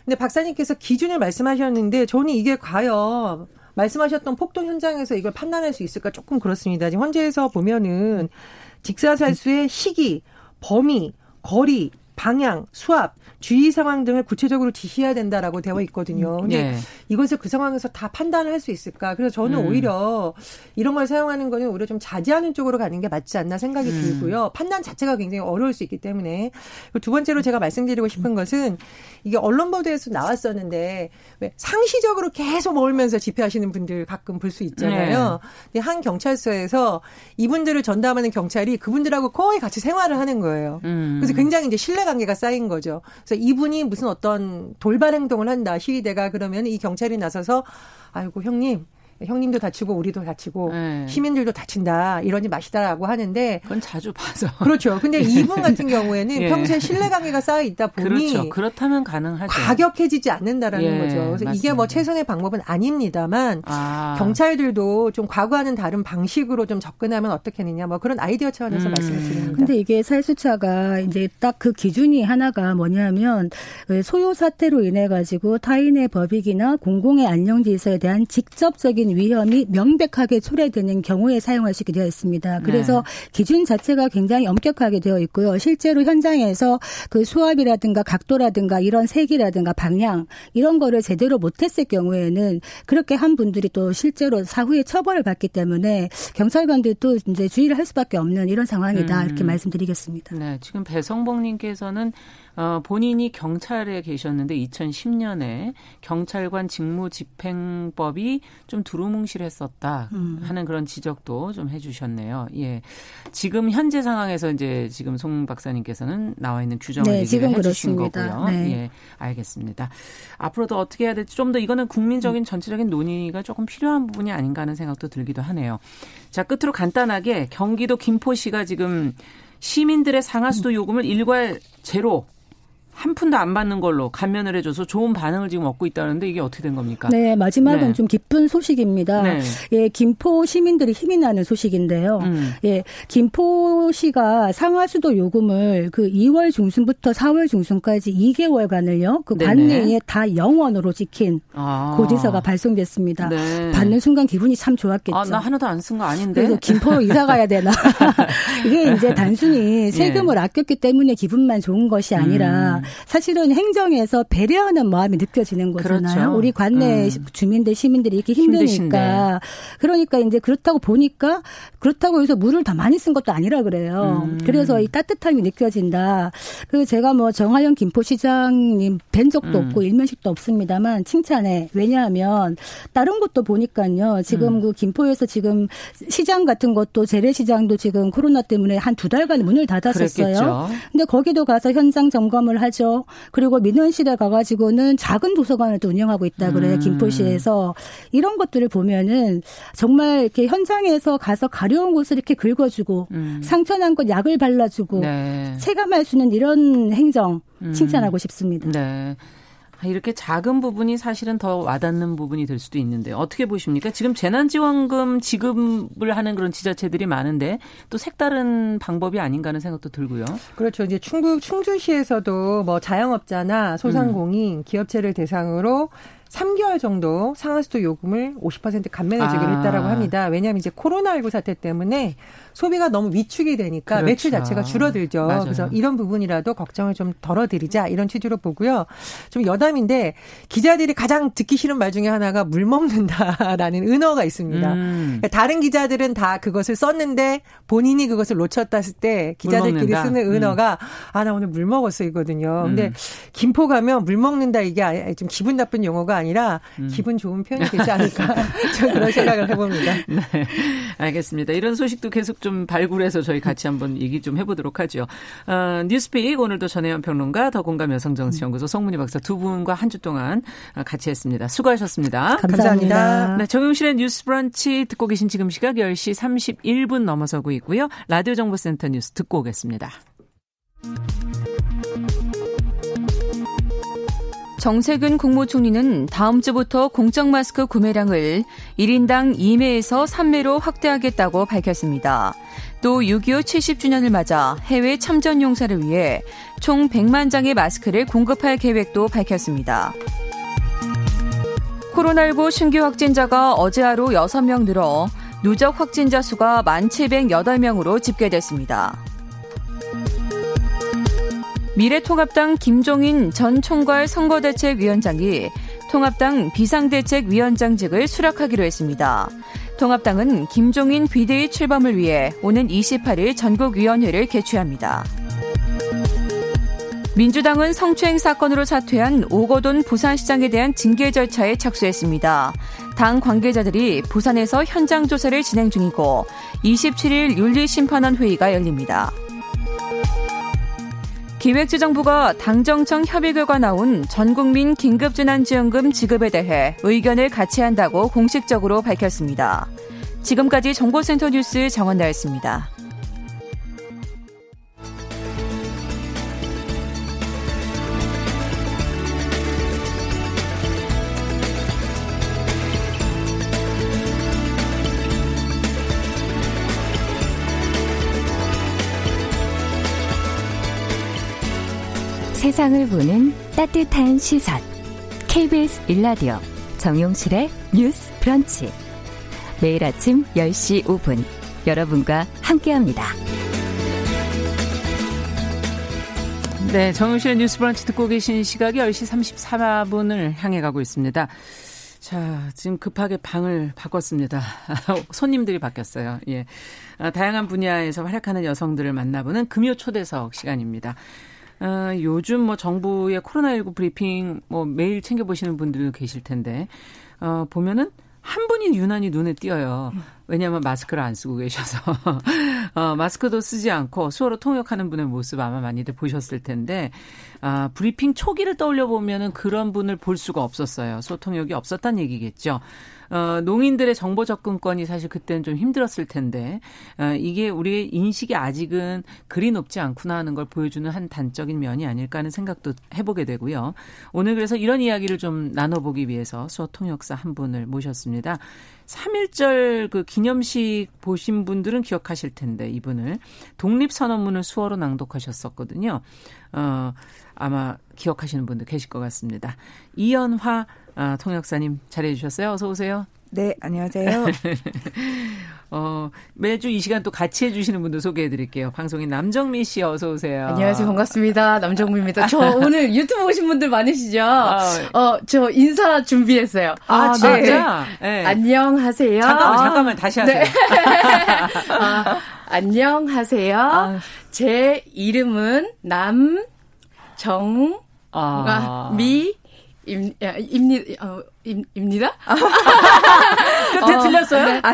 근데 박사님께서 기준을 말씀하셨는데 저는 이게 과연 말씀하셨던 폭동 현장에서 이걸 판단할 수 있을까 조금 그렇습니다. 지금 헌재에서 보면은 직사살수의 시기, 범위, 거리, 방향, 수압, 주의 상황 등을 구체적으로 지시해야 된다라고 되어 있거든요. 근데 네. 이것을 그 상황에서 다 판단을 할 수 있을까? 그래서 저는 음. 오히려 이런 걸 사용하는 거는 오히려 좀 자제하는 쪽으로 가는 게 맞지 않나 생각이 음. 들고요. 판단 자체가 굉장히 어려울 수 있기 때문에 두 번째로 제가 말씀드리고 싶은 것은 이게 언론 보도에서 나왔었는데 왜 상시적으로 계속 몰면서 집회하시는 분들 가끔 볼 수 있잖아요. 네. 근데 한 경찰서에서 이분들을 전담하는 경찰이 그분들하고 거의 같이 생활을 하는 거예요. 음. 그래서 굉장히 이제 신뢰 관계가 쌓인 거죠. 그래서 이분이 무슨 어떤 돌발 행동을 한다. 시위대가 그러면 이 경찰이 나서서 아이고 형님 형님도 다치고 우리도 다치고 네. 시민들도 다친다 이러지 마시다라고 하는데 그건 자주 봐서 그렇죠. 근데 이분 같은 경우에는 예. 평소에 신뢰 관계가 쌓여 있다 보니 그렇죠. 그렇다면 가능하죠. 과격해지지 않는다라는 예. 거죠. 그래서 맞습니다. 이게 뭐 최선의 방법은 아닙니다만 아. 경찰들도 좀 과거와는 다른 방식으로 좀 접근하면 어떻겠느냐 뭐 그런 아이디어 차원에서 음. 말씀을 드립니다. 근데 이게 살수차가 이제 딱 그 기준이 하나가 뭐냐면 소요 사태로 인해 가지고 타인의 법익이나 공공의 안녕 질서에 대한 직접적인 위험이 명백하게 초래되는 경우에 사용할 수 있게 되어 있습니다. 그래서 네. 기준 자체가 굉장히 엄격하게 되어 있고요. 실제로 현장에서 그 수압이라든가 각도라든가 이런 색이라든가 방향 이런 거를 제대로 못했을 경우에는 그렇게 한 분들이 또 실제로 사후에 처벌을 받기 때문에 경찰관들도 이제 주의를 할 수밖에 없는 이런 상황이다 음. 이렇게 말씀드리겠습니다. 네, 지금 배성복님께서는 어, 본인이 경찰에 계셨는데 2010년에 경찰관 직무 집행법이 좀 두루뭉실했었다 음. 하는 그런 지적도 좀 해주셨네요. 예, 지금 현재 상황에서 이제 지금 송 박사님께서는 나와 있는 규정을 네, 얘기를 해주신 그렇습니다. 거고요. 네. 예, 알겠습니다. 앞으로도 어떻게 해야 될지 좀 더 이거는 국민적인 전체적인 논의가 조금 필요한 부분이 아닌가 하는 생각도 들기도 하네요. 자, 끝으로 간단하게 경기도 김포시가 지금 시민들의 상하수도 요금을 일괄 제로 한 푼도 안 받는 걸로 감면을 해줘서 좋은 반응을 지금 얻고 있다는데 이게 어떻게 된 겁니까? 네, 마지막은 네. 좀 기쁜 소식입니다. 네. 예, 김포 시민들이 힘이 나는 소식인데요. 음. 예, 김포시가 상하수도 요금을 그 2월 중순부터 4월 중순까지 2개월간을요, 그 관내에 다 영원으로 지킨 아. 고지서가 발송됐습니다. 네. 받는 순간 기분이 참 좋았겠죠. 아, 나 하나도 안 쓴 거 아닌데. 그래서 김포로 이사 가야 되나? 이게 이제 단순히 예. 세금을 예. 아꼈기 때문에 기분만 좋은 것이 아니라 음. 사실은 행정에서 배려하는 마음이 느껴지는 거잖아요. 그렇죠. 우리 관내 음. 주민들 시민들이 이렇게 힘드니까 힘드신데. 그러니까 이제 그렇다고 보니까 그렇다고 해서 물을 더 많이 쓴 것도 아니라 그래요. 음. 그래서 이 따뜻함이 느껴진다. 그 제가 뭐 정하영 김포시장님 뵌 적도 음. 없고 일면식도 없습니다만 칭찬해. 왜냐하면 다른 곳도 보니까요. 지금 음. 그 김포에서 지금 시장 같은 것도 재래시장도 지금 코로나 때문에 한 두 달간 문을 닫았었어요. 그랬겠죠. 근데 거기도 가서 현장 점검을 하죠. 그리고 민원실에 가가지고는 작은 도서관을 또 운영하고 있다 그래요. 음. 김포시에서 이런 것들을 보면은 정말 이렇게 현장에서 가서 가려운 곳을 이렇게 긁어주고 음. 상처난 곳 약을 발라주고 네. 체감할 수 있는 이런 행정 음. 칭찬하고 싶습니다. 네. 아, 이렇게 작은 부분이 사실은 더 와닿는 부분이 될 수도 있는데 어떻게 보십니까? 지금 재난지원금 지급을 하는 그런 지자체들이 많은데 또 색다른 방법이 아닌가 하는 생각도 들고요. 그렇죠. 이제 충북 충주시에서도 뭐 자영업자나 소상공인 음. 기업체를 대상으로 3개월 정도 상하수도 요금을 50% 감면해 주기로 아. 했다라고 합니다. 왜냐하면 이제 코로나19 사태 때문에 소비가 너무 위축이 되니까 그렇죠. 매출 자체가 줄어들죠. 맞아요. 그래서 이런 부분이라도 걱정을 좀 덜어드리자 이런 취지로 보고요. 좀 여담인데 기자들이 가장 듣기 싫은 말 중에 하나가 물 먹는다라는 은어가 있습니다. 음. 그러니까 다른 기자들은 다 그것을 썼는데 본인이 그것을 놓쳤다 했을 때 기자들끼리 쓰는 음. 은어가 음. 아, 아나 오늘 물 먹었어 이거든요. 근데 음. 김포 가면 물 먹는다 이게 좀 기분 나쁜 용어가 아니라 음. 기분 좋은 표현이 되지 않을까 저는 그런 생각을 해봅니다. 네, 알겠습니다. 이런 소식도 계속 좀 발굴해서 저희 같이 한번 얘기 좀 해보도록 하죠. 어, 뉴스픽 오늘도 전혜연 평론가 더공감 여성정치연구소 송문희 박사 두 분과 한 주 동안 같이 했습니다. 수고하셨습니다. 감사합니다. 네, 정용실의 뉴스 브런치 듣고 계신 지금 시각 10시 31분 넘어서고 있고요. 라디오 정보센터 뉴스 듣고 오겠습니다. 정세균 국무총리는 다음 주부터 공적 마스크 구매량을 1인당 2매에서 3매로 확대하겠다고 밝혔습니다. 또 6.25 70주년을 맞아 해외 참전 용사를 위해 총 100만 장의 마스크를 공급할 계획도 밝혔습니다. 코로나19 신규 확진자가 어제 하루 6명 늘어 누적 확진자 수가 1,708명으로 집계됐습니다. 미래통합당 김종인 전 총괄 선거대책위원장이 통합당 비상대책위원장직을 수락하기로 했습니다. 통합당은 김종인 비대위 출범을 위해 오는 28일 전국위원회를 개최합니다. 민주당은 성추행 사건으로 사퇴한 오거돈 부산시장에 대한 징계 절차에 착수했습니다. 당 관계자들이 부산에서 현장 조사를 진행 중이고 27일 윤리심판원 회의가 열립니다. 기획재정부가 당정청 협의 결과 나온 전국민 긴급재난지원금 지급에 대해 의견을 같이 한다고 공식적으로 밝혔습니다. 지금까지 정보센터 뉴스 정원나였습니다. 세상을 보는 따뜻한 시선. KBS 일라디오 정용실의 뉴스 브런치. 매일 아침 10시 5분 여러분과 함께합니다. 네, 정용실의 뉴스 브런치 듣고 계신 시각이 10시 34분을 향해 가고 있습니다. 자, 지금 급하게 방을 바꿨습니다. 손님들이 바뀌었어요. 예. 아, 다양한 분야에서 활약하는 여성들을 만나보는 금요 초대석 시간입니다. 어, 요즘 뭐 정부의 코로나19 브리핑 뭐 매일 챙겨보시는 분들도 계실 텐데, 어, 보면은 한 분이 유난히 눈에 띄어요. 왜냐하면 마스크를 안 쓰고 계셔서. 어, 마스크도 쓰지 않고 수어로 통역하는 분의 모습 아마 많이들 보셨을 텐데, 아, 브리핑 초기를 떠올려 보면은 그런 분을 볼 수가 없었어요. 소통력이 없었단 얘기겠죠. 어, 농인들의 정보 접근권이 사실 그때는 좀 힘들었을 텐데 어, 이게 우리의 인식이 아직은 그리 높지 않구나 하는 걸 보여주는 한 단적인 면이 아닐까 하는 생각도 해보게 되고요. 오늘 그래서 이런 이야기를 좀 나눠보기 위해서 수어 통역사 한 분을 모셨습니다. 3.1절 그 기념식 보신 분들은 기억하실 텐데 이분을 독립선언문을 수어로 낭독하셨었거든요. 어, 아마 기억하시는 분들 계실 것 같습니다. 이연화 아, 통역사님 잘해 주셨어요. 어서 오세요. 네, 안녕하세요. 어, 매주 이 시간 또 같이 해주시는 분들 소개해 드릴게요. 방송인 남정미 씨 어서 오세요. 안녕하세요. 반갑습니다. 남정미입니다. 저 오늘 유튜브 오신 분들 많으시죠? 아, 어, 저 인사 준비했어요. 아, 아 진짜? 네. 네. 안녕하세요. 잠깐만, 잠깐만, 다시 하세요. 네. 아, 안녕하세요. 아. 제 이름은 남정, 아. 미, 임, 입니, 어, 임, 입니다? 끝에 어, 틀렸어요? 네. 아,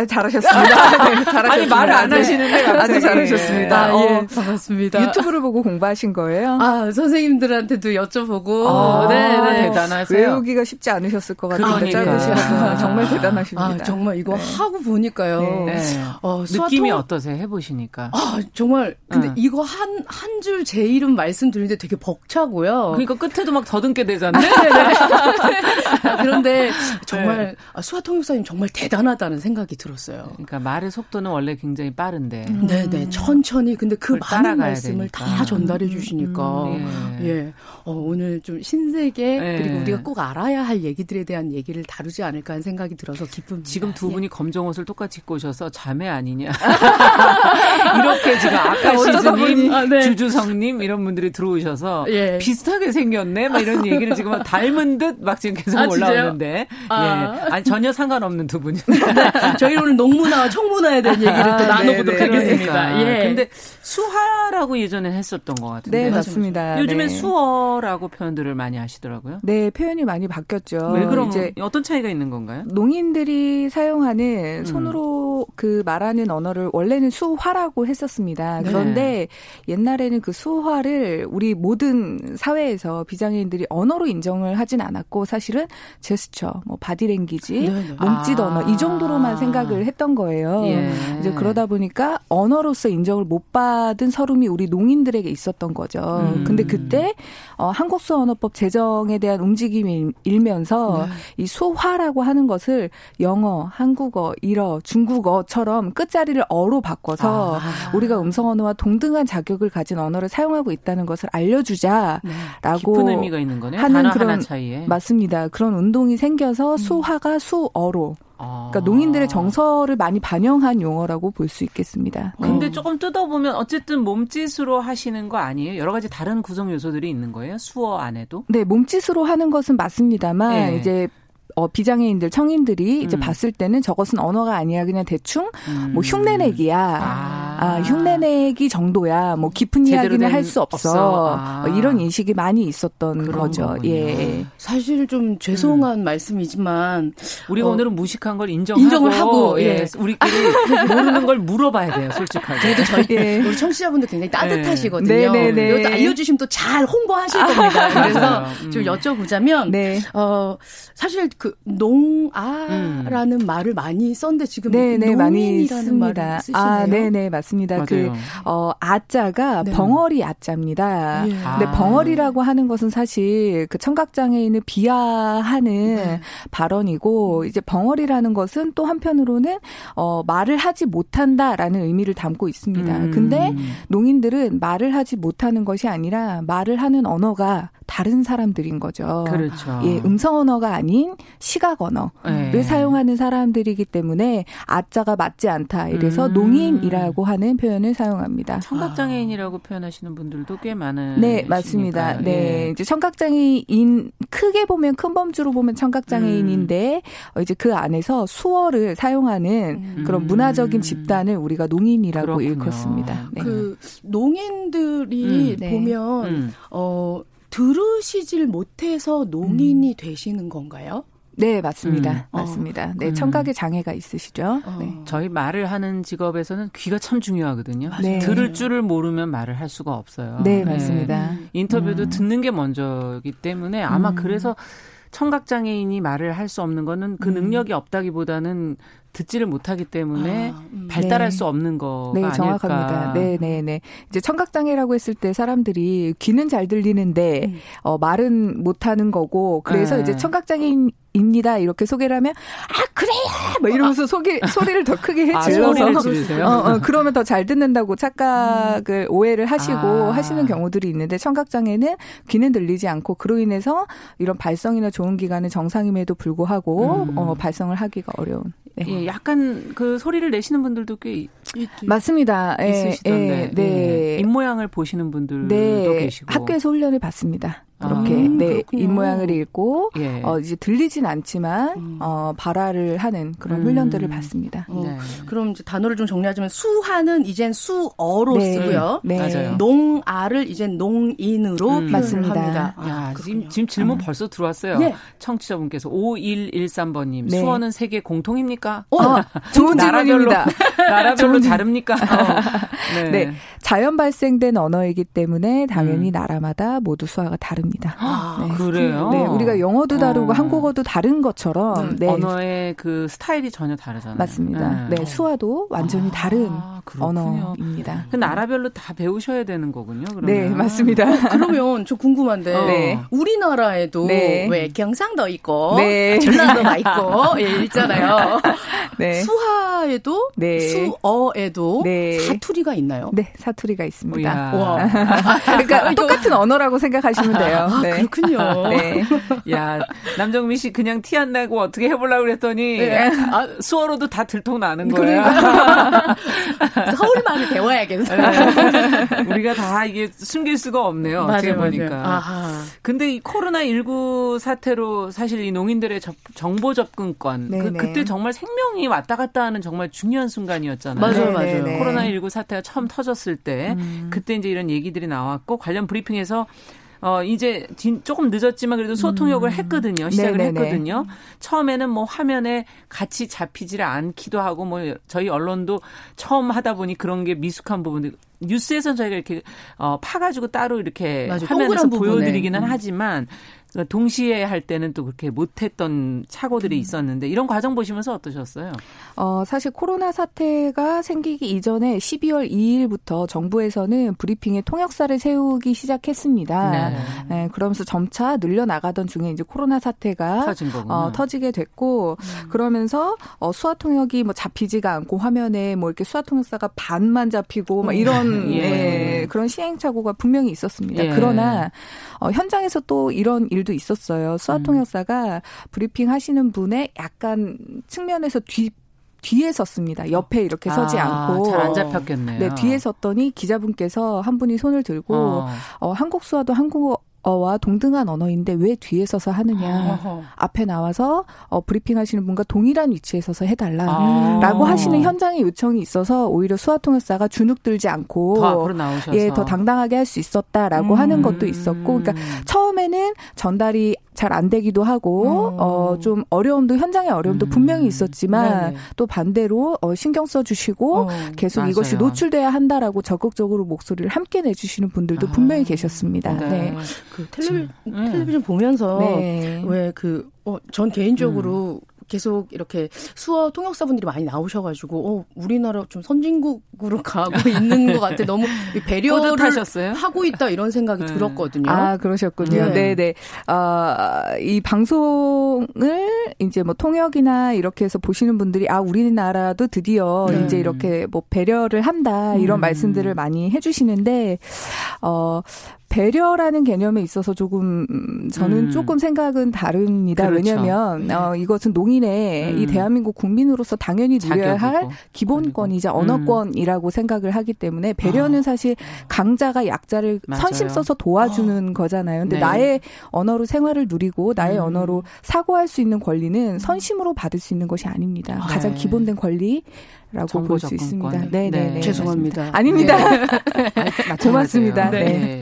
아, 잘하셨습니다. 네, 잘하셨습니다. 아니, 말을 안 하시는데 아주 잘하셨습니다. 아, 예, 어, 반갑습니다. 유튜브를 보고 공부하신 거예요? 아, 선생님들한테도 여쭤보고. 아, 네, 네. 대단하세요. 외우기가 쉽지 않으셨을 것 같은데. 그러니까. 정말 대단하십니다. 아, 정말 이거 네. 하고 보니까요. 네. 어, 느낌이 어떠세요? 해보시니까. 아, 정말. 근데 어. 이거 한, 한 줄 제 이름 말씀드리는데 되게 벅차고요. 그러니까 끝에도 막 더듬게 되잖아요. 그런데 정말 네. 아, 수화 통역사님 정말 대단하다는 생각이 들어요. 들었어요. 그러니까 말의 속도는 원래 굉장히 빠른데. 음. 네네. 네. 천천히. 근데 그 많은 말씀을 되니까. 다 전달해 음. 주시니까. 음, 예. 예. 어, 오늘 좀 신세계 예. 그리고 우리가 꼭 알아야 할 얘기들에 대한 얘기를 다루지 않을까 하는 생각이 들어서 기쁩니다. 지금 두 분이 예. 검정 옷을 똑같이 입고 오셔서 자매 아니냐. 이렇게 지금 아까 시즈님, 아, 네. 주주성님 이런 분들이 들어오셔서 예. 비슷하게 생겼네. 막 이런 얘기를 지금 닮은 듯 막 지금 계속 아, 올라오는데. 아. 예. 아니, 전혀 상관없는 두. 네. 저희 오늘 농문화와 청문화에 대한 얘기를 또 아, 나눠보도록 네, 네. 하겠습니다. 그러니까. 예. 근데 수화라고 예전에 했었던 것 같은데. 네, 맞습니다. 요즘에 네. 수어라고 표현들을 많이 하시더라고요. 네, 표현이 많이 바뀌었죠. 왜 그런 이제 어떤 차이가 있는 건가요? 농인들이 사용하는 음. 손으로 음. 그 말하는 언어를 원래는 수화라고 했었습니다. 네. 그런데 옛날에는 그 수화를 우리 모든 사회에서 비장애인들이 언어로 인정을 하진 않았고 사실은 제스처, 뭐 바디랭귀지, 네, 네. 몸짓 아. 언어 이 정도로만 생각 을 했던 거예요. 예. 이제 그러다 보니까 언어로서 인정을 못 받은 서름이 우리 농인들에게 있었던 거죠. 음. 근데 그때 어, 한국수 언어법 제정에 대한 움직임이 일면서 네. 이 수화라고 하는 것을 영어, 한국어, 일어, 중국어처럼 끝자리를 어로 바꿔서 아. 우리가 음성 언어와 동등한 자격을 가진 언어를 사용하고 있다는 것을 알려주자라고 네. 깊은 의미가 있는 거네요. 하는 그런 차이에. 맞습니다. 그런 운동이 생겨서 음. 수화가 수어로 그러니까 농인들의 정서를 많이 반영한 용어라고 볼 수 있겠습니다. 근데 어. 조금 뜯어보면 어쨌든 몸짓으로 하시는 거 아니에요? 여러 가지 다른 구성 요소들이 있는 거예요? 수어 안에도? 네, 몸짓으로 하는 것은 맞습니다만 네. 이제 어, 비장애인들, 청인들이 이제 음. 봤을 때는 저것은 언어가 아니야. 그냥 대충 음. 뭐 흉내내기야. 아. 아. 흉내내기 정도야. 뭐 깊은 이야기는 할 수 없어. 없어. 아. 어, 이런 인식이 많이 있었던 거죠. 거군요. 예. 사실 좀 죄송한 음. 말씀이지만 우리가 어, 오늘은 무식한 걸 인정하고, 인정을 하고 예. 예. 우리끼리 모르는 걸 물어봐야 돼요. 솔직하게. 그래도 저희 예. 우리 청취자분들 굉장히 따뜻하시거든요. 네. 네네네. 이것도 알려주시면 또 잘 홍보하실 겁니다. 그래서 음. 좀 여쭤보자면 네. 어 사실 그 농아라는 음. 말을 많이 썼는데 지금 네네 많이 씁니다. 쓰시네요. 아, 네네 맞습니다. 맞아요. 그 어, 아자가 네. 벙어리 아자입니다. 예. 근데 아. 벙어리라고 하는 것은 사실 그 청각 장애인을 비하하는 네. 발언이고 이제 벙어리라는 것은 또 한편으로는 어, 말을 하지 못한다라는 의미를 담고 있습니다. 음. 근데 농인들은 말을 하지 못하는 것이 아니라 말을 하는 언어가 다른 사람들인 거죠. 그렇죠. 예, 음성 언어가 아닌 시각 언어를 네. 사용하는 사람들이기 때문에 아자가 맞지 않다. 이래서 음. 농인이라고 하는 표현을 사용합니다. 청각 장애인이라고 아. 표현하시는 분들도 꽤 많은 네, 맞습니다. 네. 예. 이제 청각 장애인 크게 보면 큰 범주로 보면 청각 장애인인데 음. 이제 그 안에서 수어를 사용하는 음. 그런 문화적인 집단을 우리가 농인이라고 그렇군요. 일컫습니다. 네. 그 농인들이 음. 네. 보면 음. 어 들으시질 못해서 농인이 음. 되시는 건가요? 네, 맞습니다. 음. 맞습니다. 어. 네, 음. 청각에 장애가 있으시죠. 어. 네. 저희 말을 하는 직업에서는 귀가 참 중요하거든요. 네. 들을 줄을 모르면 말을 할 수가 없어요. 네, 네. 맞습니다. 인터뷰도 음. 듣는 게 먼저기 때문에 아마 음. 그래서 청각 장애인이 말을 할 수 없는 거는 그 음. 능력이 없다기보다는 듣지를 못하기 때문에 아, 음. 발달할 네. 수 없는 거가 네, 정확합니다. 네, 네, 네. 이제 청각 장애라고 했을 때 사람들이 귀는 잘 들리는데 음. 어 말은 못 하는 거고 그래서 네. 이제 청각 장애인 입니다. 이렇게 소개를 하면 아 그래요. 뭐 이러면서 소개 소리를 더 크게 아, 해질러서 아, 어, 어, 그러면 더 잘 듣는다고 착각을 음. 오해를 하시고 아. 하시는 경우들이 있는데 청각 장애는 귀는 들리지 않고 그로 인해서 이런 발성이나 좋은 기관은 정상임에도 불구하고 음. 어, 발성을 하기가 어려운. 네. 예, 약간 그 소리를 내시는 분들도 꽤 맞습니다. 예, 있으시던데. 예, 네. 예. 입 모양을 보시는 분들도 네. 계시고 학교에서 훈련을 받습니다. 그렇게 아, 네, 입 모양을 읽고 예. 어 이제 들리진 않지만 음. 어 발화를 하는 그런 음. 훈련들을 받습니다. 어, 네. 그럼 이제 단어를 좀 정리하자면 수화는 이젠 수어로 네. 쓰고요. 네. 맞아요. 농아를 이젠 농인으로 음. 맞습니다. 아, 야, 지금, 지금 질문 아. 벌써 들어왔어요. 네. 청취자분께서 5113번님 네. 수어는 세계 공통입니까? 어, 좋은 질문입니다. 나라별로 다릅니까? 어. 네. 네. 자연 발생된 언어이기 때문에 당연히 음. 나라마다 모두 수화가 다릅니다. 아, 네. 그래요? 네, 우리가 영어도 다르고 어. 한국어도 다른 것처럼 네. 언어의 그 스타일이 전혀 다르잖아요. 맞습니다. 네, 네 수화도 완전히 아, 다른 그렇군요. 언어입니다. 그 나라별로 다 배우셔야 되는 거군요. 그러면. 네, 맞습니다. 어, 그러면 저 궁금한데 어. 우리나라에도 네. 왜 경상도 있고 전라도가 있고 예, 있잖아요. 수화에도 수어 에도 사투리가 있나요? 네, 사투리가 있습니다. 그러니까 똑같은 언어라고 생각하시면 돼요. 아, 네. 그렇군요. 네. 야, 남정미 씨 그냥 티 안 내고 어떻게 해보려고 그랬더니 네. 아, 수어로도 다 들통 나는 거예요. 서울말을 배워야겠어요. 네. 우리가 다 이게 숨길 수가 없네요. 맞아요, 보니까. 아하. 근데 이 코로나19 사태로 사실 이 농인들의 접, 정보 접근권 그, 그때 정말 생명이 왔다 갔다 하는 정말 중요한 순간이었잖아요. 맞아요, 맞아요. 코로나 19 사태가 처음 터졌을 때 음. 그때 이제 이런 얘기들이 나왔고 관련 브리핑에서 어, 이제 조금 늦었지만 그래도 소통역을 음. 했거든요. 시작을 네네네. 했거든요. 처음에는 뭐 화면에 같이 잡히지를 않기도 하고 뭐 저희 언론도 처음 하다 보니 그런 게 미숙한 부분들 뉴스에서는 저희가 이렇게 어 파가지고 따로 이렇게 맞아, 화면에서 보여드리기는 음. 하지만 그러니까 동시에 할 때는 또 그렇게 못했던 착오들이 음. 있었는데 이런 과정 보시면서 어떠셨어요? 어, 사실 코로나 사태가 생기기 이전에 12월 2일부터 정부에서는 브리핑에 통역사를 세우기 시작했습니다. 네. 네 그러면서 점차 늘려나가던 중에 이제 코로나 사태가 어, 터지게 됐고 음. 그러면서 어, 수화 통역이 뭐 잡히지가 않고 화면에 뭐 이렇게 수화 통역사가 반만 잡히고 막 이런 예. 예, 그런 시행착오가 분명히 있었습니다. 예. 그러나 어, 현장에서 또 이런 일 일도 있었어요. 수화통역사가 음. 브리핑 하시는 분의 약간 측면에서 뒤 뒤에 섰습니다. 옆에 이렇게 서지 아, 않고 잘 안 잡혔겠네요. 네, 뒤에 섰더니 기자분께서 한 분이 손을 들고 어, 어 한국 수화도 한국어 어와 동등한 언어인데 왜 뒤에 서서 하느냐. 어허. 앞에 나와서 어, 브리핑 하시는 분과 동일한 위치에 서서 해달라라고 아. 하시는 현장의 요청이 있어서 오히려 수화통역사가 주눅 들지 않고 더 예, 더 당당하게 할 수 있었다라고 음. 하는 것도 있었고, 그러니까 처음에는 전달이 잘 안 되기도 하고 음. 어좀 어려움도 현장의 어려움도 음. 분명히 있었지만 네네. 또 반대로 어 신경 써 주시고 어, 계속 맞아요. 이것이 노출돼야 한다라고 적극적으로 목소리를 함께 내 주시는 분들도 아. 분명히 계셨습니다. 네. 네. 그 텔레비, 음. 텔레비전 보면서 네. 왜그 어, 전 개인적으로 음. 계속 이렇게 수어 통역사분들이 많이 나오셔가지고 어 우리나라 좀 선진국으로 가고 있는 것 같아 너무 배려를 하셨어요? 하고 있다 이런 생각이 네. 들었거든요. 아 그러셨군요. 네, 네. 네. 아이 방송을 이제 뭐 통역이나 이렇게 해서 보시는 분들이 아 우리나라도 드디어 네. 이제 이렇게 뭐 배려를 한다 이런 음. 말씀들을 많이 해주시는데 어 배려라는 개념에 있어서 조금 저는 음. 조금 생각은 다릅니다. 그렇죠. 왜냐하면 네. 어, 이것은 농인의 음. 이 대한민국 국민으로서 당연히 누려야 할 기본권이자 언어권이라고 음. 생각을 하기 때문에 배려는 아. 사실 강자가 약자를 맞아요. 선심 써서 도와주는 어. 거잖아요. 근데 네. 나의 언어로 생활을 누리고 나의 음. 언어로 사고할 수 있는 권리는 선심으로 받을 수 있는 것이 아닙니다. 아. 가장 기본된 권리 라고 볼 수 있습니다. 네, 네, 네. 죄송합니다. 아닙니다. 네. 고맙습니다. 네.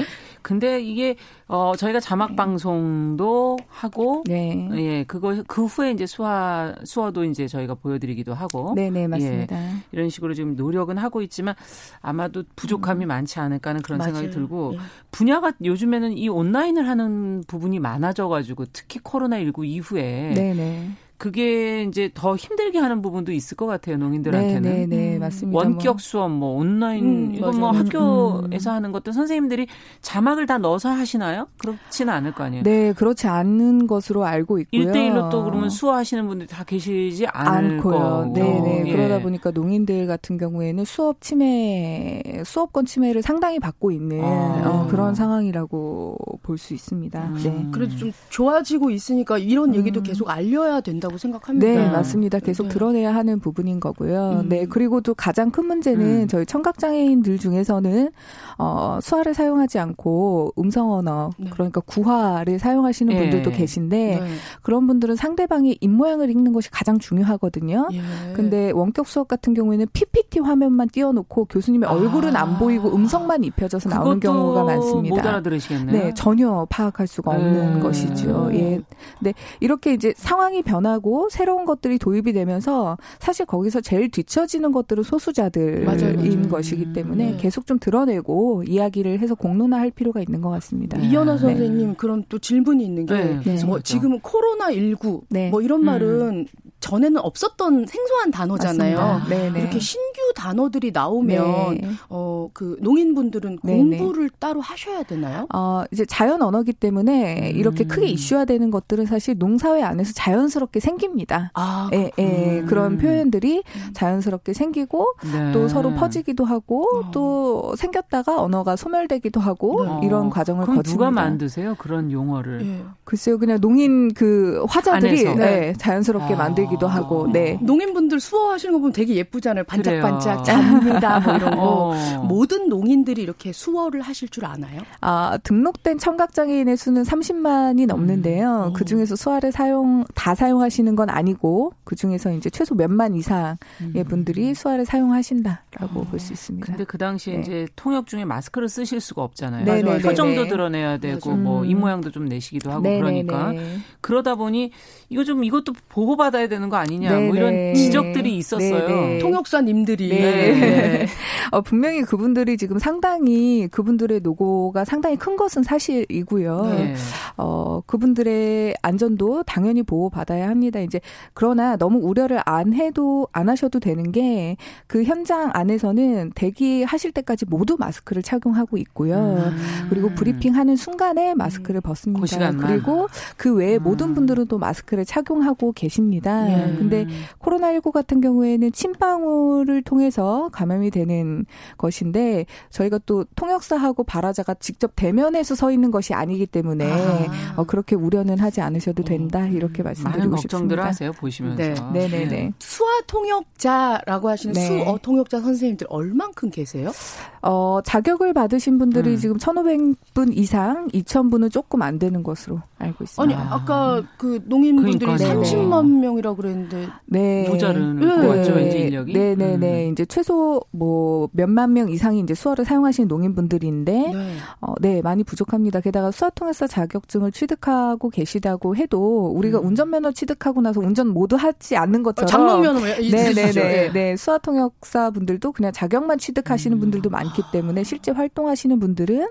네. 근데 이게 어 저희가 자막 방송도 하고 네. 예, 그거 그 후에 이제 수화 수어도 이제 저희가 보여 드리기도 하고 네, 네, 맞습니다. 예, 이런 식으로 지금 노력은 하고 있지만 아마도 부족함이 음. 많지 않을까 하는 그런 맞아요. 생각이 들고 예. 분야가 요즘에는 이 온라인을 하는 부분이 많아져 가지고 특히 코로나 19 이후에 네, 네. 그게 이제 더 힘들게 하는 부분도 있을 것 같아요 농인들한테는. 네, 네, 네 음. 맞습니다. 원격 뭐. 수업, 뭐 온라인 음, 이건 뭐 학교에서 음. 하는 것도 선생님들이 자막을 다 넣어서 하시나요? 그렇지는 않을 거 아니에요. 네, 그렇지 않은 것으로 알고 있고요. 1대1로 또 그러면 수화하시는 분들이 다 계시지 않고요. 네, 네. 예. 그러다 보니까 농인들 같은 경우에는 수업 침해, 수업권 침해를 상당히 받고 있는 아. 어, 그런 상황이라고 볼 수 있습니다. 음. 네. 그래도 좀 좋아지고 있으니까 이런 얘기도 음. 계속 알려야 된다. 있다고 생각합니다. 네, 맞습니다. 계속 네. 드러내야 하는 부분인 거고요. 음. 네, 그리고 또 가장 큰 문제는 음. 저희 청각 장애인들 중에서는 어, 수화를 사용하지 않고 음성 언어 네. 그러니까 구화를 사용하시는 예. 분들도 계신데 네. 그런 분들은 상대방이 입 모양을 읽는 것이 가장 중요하거든요. 예. 근데 원격 수업 같은 경우에는 PPT 화면만 띄워놓고 교수님의 아. 얼굴은 안 보이고 음성만 입혀져서 나오는 경우가 많습니다. 못 알아들으시겠네요. 네, 전혀 파악할 수가 없는 네. 것이죠. 예. 네, 이렇게 이제 상황이 변하고 새로운 것들이 도입이 되면서 사실 거기서 제일 뒤처지는 것들은 소수자들인 맞아요, 맞아요. 것이기 때문에 네. 계속 좀 드러내고 이야기를 해서 공론화할 필요가 있는 것 같습니다. 이현아 네. 선생님 그럼 또 질문이 있는 게 네. 뭐 지금 코로나 19뭐 이런 말은 음. 전에는 없었던 생소한 단어잖아요. 이렇게 신규 단어들이 나오면 네. 어그 농인분들은 공부를 따로 하셔야 되나요? 어 이제 자연 언어기 때문에 음. 이렇게 크게 이슈화되는 것들은 사실 농사회 안에서 자연스럽게 생깁니다. 아, 예, 예, 그런 표현들이 음. 자연스럽게 생기고 네. 또 서로 퍼지기도 하고 어. 또 생겼다가 언어가 소멸되기도 하고 네. 이런 과정을 그럼 거칩니다. 누가 만드세요? 그런 용어를? 예. 글쎄요, 그냥 농인 그 화자들이 네. 네, 자연스럽게 아. 만들 기도 하고. 네. 농인분들 수어하시는 거 보면 되게 예쁘잖아요. 반짝반짝 잡니다 뭐 이런 거. 어. 모든 농인들이 이렇게 수어를 하실 줄 아나요? 아 등록된 청각장애인의 수는 30만이 넘는데요. 음. 그 중에서 수화를 사용 다 사용하시는 건 아니고 그 중에서 이제 최소 몇만 이상의 음. 분들이 수화를 사용하신다라고 어. 볼수 있습니다. 근데 그 당시에 네. 이제 통역 중에 마스크를 쓰실 수가 없잖아요. 네 네 표정도 드러내야 되고 뭐입 모양도 좀 내시기도 하고 네네네. 그러니까 그러다 보니 이거 좀 이것도 보호받아야 되는 거 아니냐 네네. 뭐 이런 지적들이 있었어요. 네네. 통역사님들이 네. 어, 분명히 그분들이 지금 상당히 그분들의 노고가 상당히 큰 것은 사실이고요. 네. 어, 그분들의 안전도 당연히 보호받아야 합니다. 이제 그러나 너무 우려를 안 해도 안 하셔도 되는 게 그 현장 안에서는 대기하실 때까지 모두 마스크를 착용하고 있고요. 음. 그리고 브리핑하는 순간에 마스크를 벗습니다. 그 그리고 그 외에 음. 모든 분들은 또 마스크를 착용하고 계십니다. 예. 근데 코로나19 같은 경우에는 침방울을 통해서 감염이 되는 것인데 저희가 또 통역사하고 발화자가 직접 대면해서 서 있는 것이 아니기 때문에 아. 어, 그렇게 우려는 하지 않으셔도 된다 이렇게 말씀드리고 많은 걱정들 하세요 보시면서. 네, 네, 네. 네. 수화 통역자라고 하시는 네. 수어 통역자 선생님들 얼만큼 계세요? 어, 자격을 받으신 분들이 음. 지금 1,500분 이상, 2,000분은 조금 안 되는 것으로 알고 있습니다. 아니, 아까 그 농인분들이 그러니까요. 30만 명이라고 그랬는데 네. 모자르는 네. 맞죠, 왠지 인력이. 네, 네, 네. 음. 이제 최소 뭐 몇만 명 이상이 이제 수어를 사용하시는 농인분들인데 네. 어, 네, 많이 부족합니다. 게다가 수화 통역사 자격증을 취득하고 계시다고 해도 우리가 음. 운전면허 취득하고 나서 운전 모두 하지 않는 것처럼 장롱면허 네, 네, 네, 네, 네. 수화 통역사 분들도 그냥 자격만 취득하시는 음. 분들도 많기 때문에 실제 활동하시는 분들은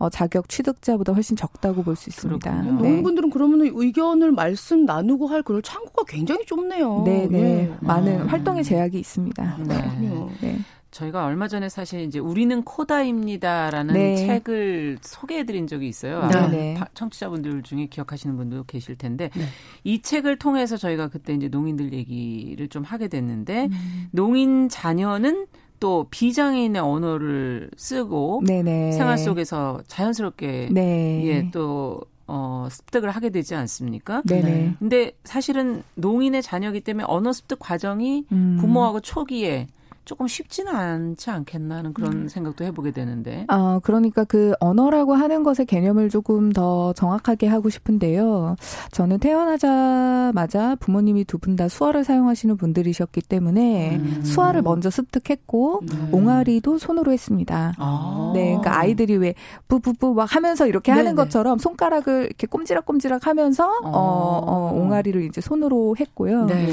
어, 자격 취득자보다 훨씬 적다고 볼 수 있습니다. 네. 농민분들은 그러면 의견을 말씀 나누고 할 그런 창구가 굉장히 좁네요. 네, 네. 네. 많은 음. 활동의 제약이 있습니다. 네. 네. 저희가 얼마 전에 사실 이제 우리는 코다입니다라는 네. 책을 소개해드린 적이 있어요. 네. 네. 청취자분들 중에 기억하시는 분도 계실 텐데 네. 이 책을 통해서 저희가 그때 이제 농인들 얘기를 좀 하게 됐는데 음. 농인 자녀는 또 비장애인의 언어를 쓰고 네네. 생활 속에서 자연스럽게 네. 예, 또 어, 습득을 하게 되지 않습니까? 네네. 근데 사실은 농인의 자녀이기 때문에 언어 습득 과정이 음. 부모하고 초기에 조금 쉽지는 않지 않겠나 하는 그런 음. 생각도 해보게 되는데. 아, 그러니까 그 언어라고 하는 것의 개념을 조금 더 정확하게 하고 싶은데요. 저는 태어나자마자 부모님이 두 분 다 수화를 사용하시는 분들이셨기 때문에 음. 수화를 먼저 습득했고 네. 옹알이도 손으로 했습니다. 아. 네, 그러니까 아이들이 왜 부부부 막 하면서 이렇게 네네. 하는 것처럼 손가락을 이렇게 꼼지락꼼지락 하면서 어, 어, 어 옹알이를 이제 손으로 했고요. 네.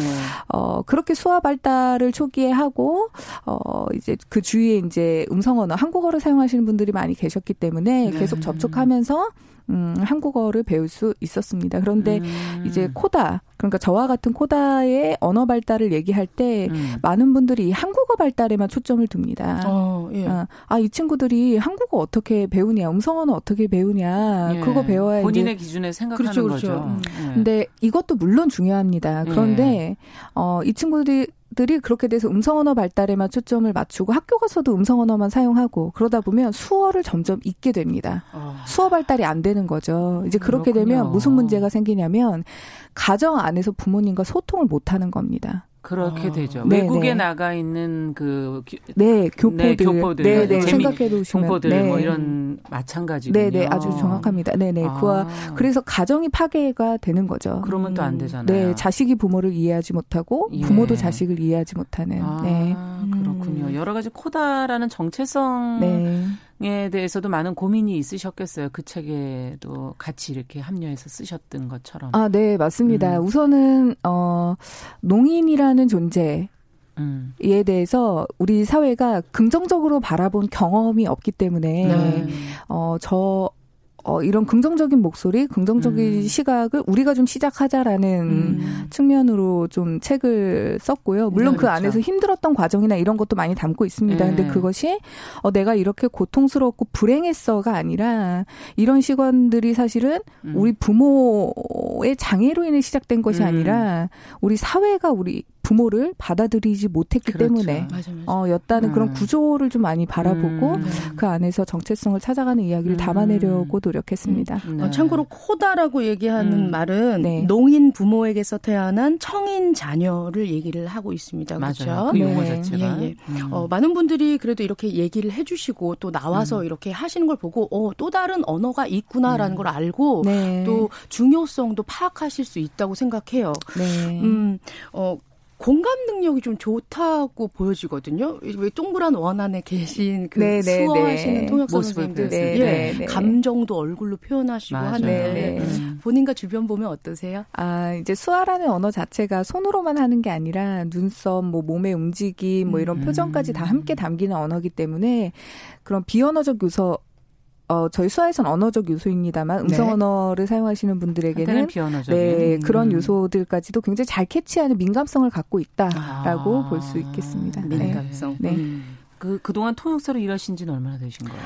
어, 그렇게 수화 발달을 초기에 하고 어 이제 그 주위에 이제 음성 언어 한국어를 사용하시는 분들이 많이 계셨기 때문에 네. 계속 접촉하면서 음, 한국어를 배울 수 있었습니다. 그런데 음. 이제 코다, 그러니까 저와 같은 코다의 언어 발달을 얘기할 때 음. 많은 분들이 한국어 발달에만 초점을 둡니다. 어, 예. 아, 아, 이 친구들이 한국어 어떻게 배우냐, 음성 언어 어떻게 배우냐, 예. 그거 배워야 본인의 이제. 기준에 생각하는 그렇죠, 그렇죠. 거죠. 음. 예. 근데 이것도 물론 중요합니다. 그런데 예. 어, 이 친구들이 들이 그렇게 돼서 음성 언어 발달에만 초점을 맞추고 학교 가서도 음성 언어만 사용하고 그러다 보면 수어를 점점 잊게 됩니다. 어. 수어 발달이 안 되는 거죠. 이제 그렇게 그렇군요. 되면 무슨 문제가 생기냐면 가정 안에서 부모님과 소통을 못 하는 겁니다. 그렇게 아. 되죠. 네, 외국에 네. 나가 있는 그 네, 교포들, 네, 교포들, 네, 네, 생각해 보시면 교포들 네. 뭐 이런 마찬가지군요. 네, 네, 아주 정확합니다. 네, 네. 아. 그와 그래서 가정이 파괴가 되는 거죠. 그러면 또안 되잖아요. 네, 자식이 부모를 이해하지 못하고 예. 부모도 자식을 이해하지 못하는. 아, 네. 그렇군요. 여러 가지 코다라는 정체성 네. 에 대해서도 많은 고민이 있으셨겠어요. 그 책에도 같이 이렇게 합류해서 쓰셨던 것처럼. 아, 네, 맞습니다. 음. 우선은 어 농인이라는 존재 음. 이에 대해서 우리 사회가 긍정적으로 바라본 경험이 없기 때문에 네. 어저 어, 이런 긍정적인 목소리, 긍정적인 음. 시각을 우리가 좀 시작하자라는 음. 측면으로 좀 책을 썼고요. 물론 네, 그 그렇죠. 안에서 힘들었던 과정이나 이런 것도 많이 담고 있습니다. 네. 근데 그것이 어, 내가 이렇게 고통스럽고 불행했어가 아니라 이런 시간들이 사실은 음. 우리 부모의 장애로 인해 시작된 것이 음. 아니라 우리 사회가 우리 부모를 받아들이지 못했기 그렇죠. 때문에 맞아, 맞아. 어, 였다는 음. 그런 구조를 좀 많이 바라보고 음. 그 안에서 정체성을 찾아가는 이야기를 음. 담아내려고 노력했습니다. 네. 어, 참고로 코다라고 얘기하는 음. 말은 네. 농인 부모에게서 태어난 청인 자녀를 얘기를 하고 있습니다. 그렇죠? 그 용어 네. 자체가. 예, 예. 음. 어, 많은 분들이 그래도 이렇게 얘기를 해주시고 또 나와서 음. 이렇게 하시는 걸 보고 어, 또 다른 언어가 있구나라는 걸 알고 네. 또 중요성도 파악하실 수 있다고 생각해요. 네. 음, 어, 공감 능력이 좀 좋다고 보여지거든요. 왜 동그란 원 안에 계신 그 네네, 네, 수어하시는 네. 통역 선생님들 네, 예, 네, 감정도 얼굴로 표현하시고 맞아요. 하는데 네. 본인과 주변 보면 어떠세요? 아 이제 수화라는 언어 자체가 손으로만 하는 게 아니라 눈썹, 뭐 몸의 움직임, 뭐 이런 음. 표정까지 다 함께 담기는 언어기 때문에 그런 비언어적 요소 어, 저희 수화에선 언어적 요소입니다만 음성 네. 언어를 사용하시는 분들에게는 네, 그런 음. 요소들까지도 굉장히 잘 캐치하는 민감성을 갖고 있다라고 아. 볼수 있겠습니다. 네. 민감성. 네. 음. 그 그동안 통역사로 일하신 지는 얼마나 되신 거예요?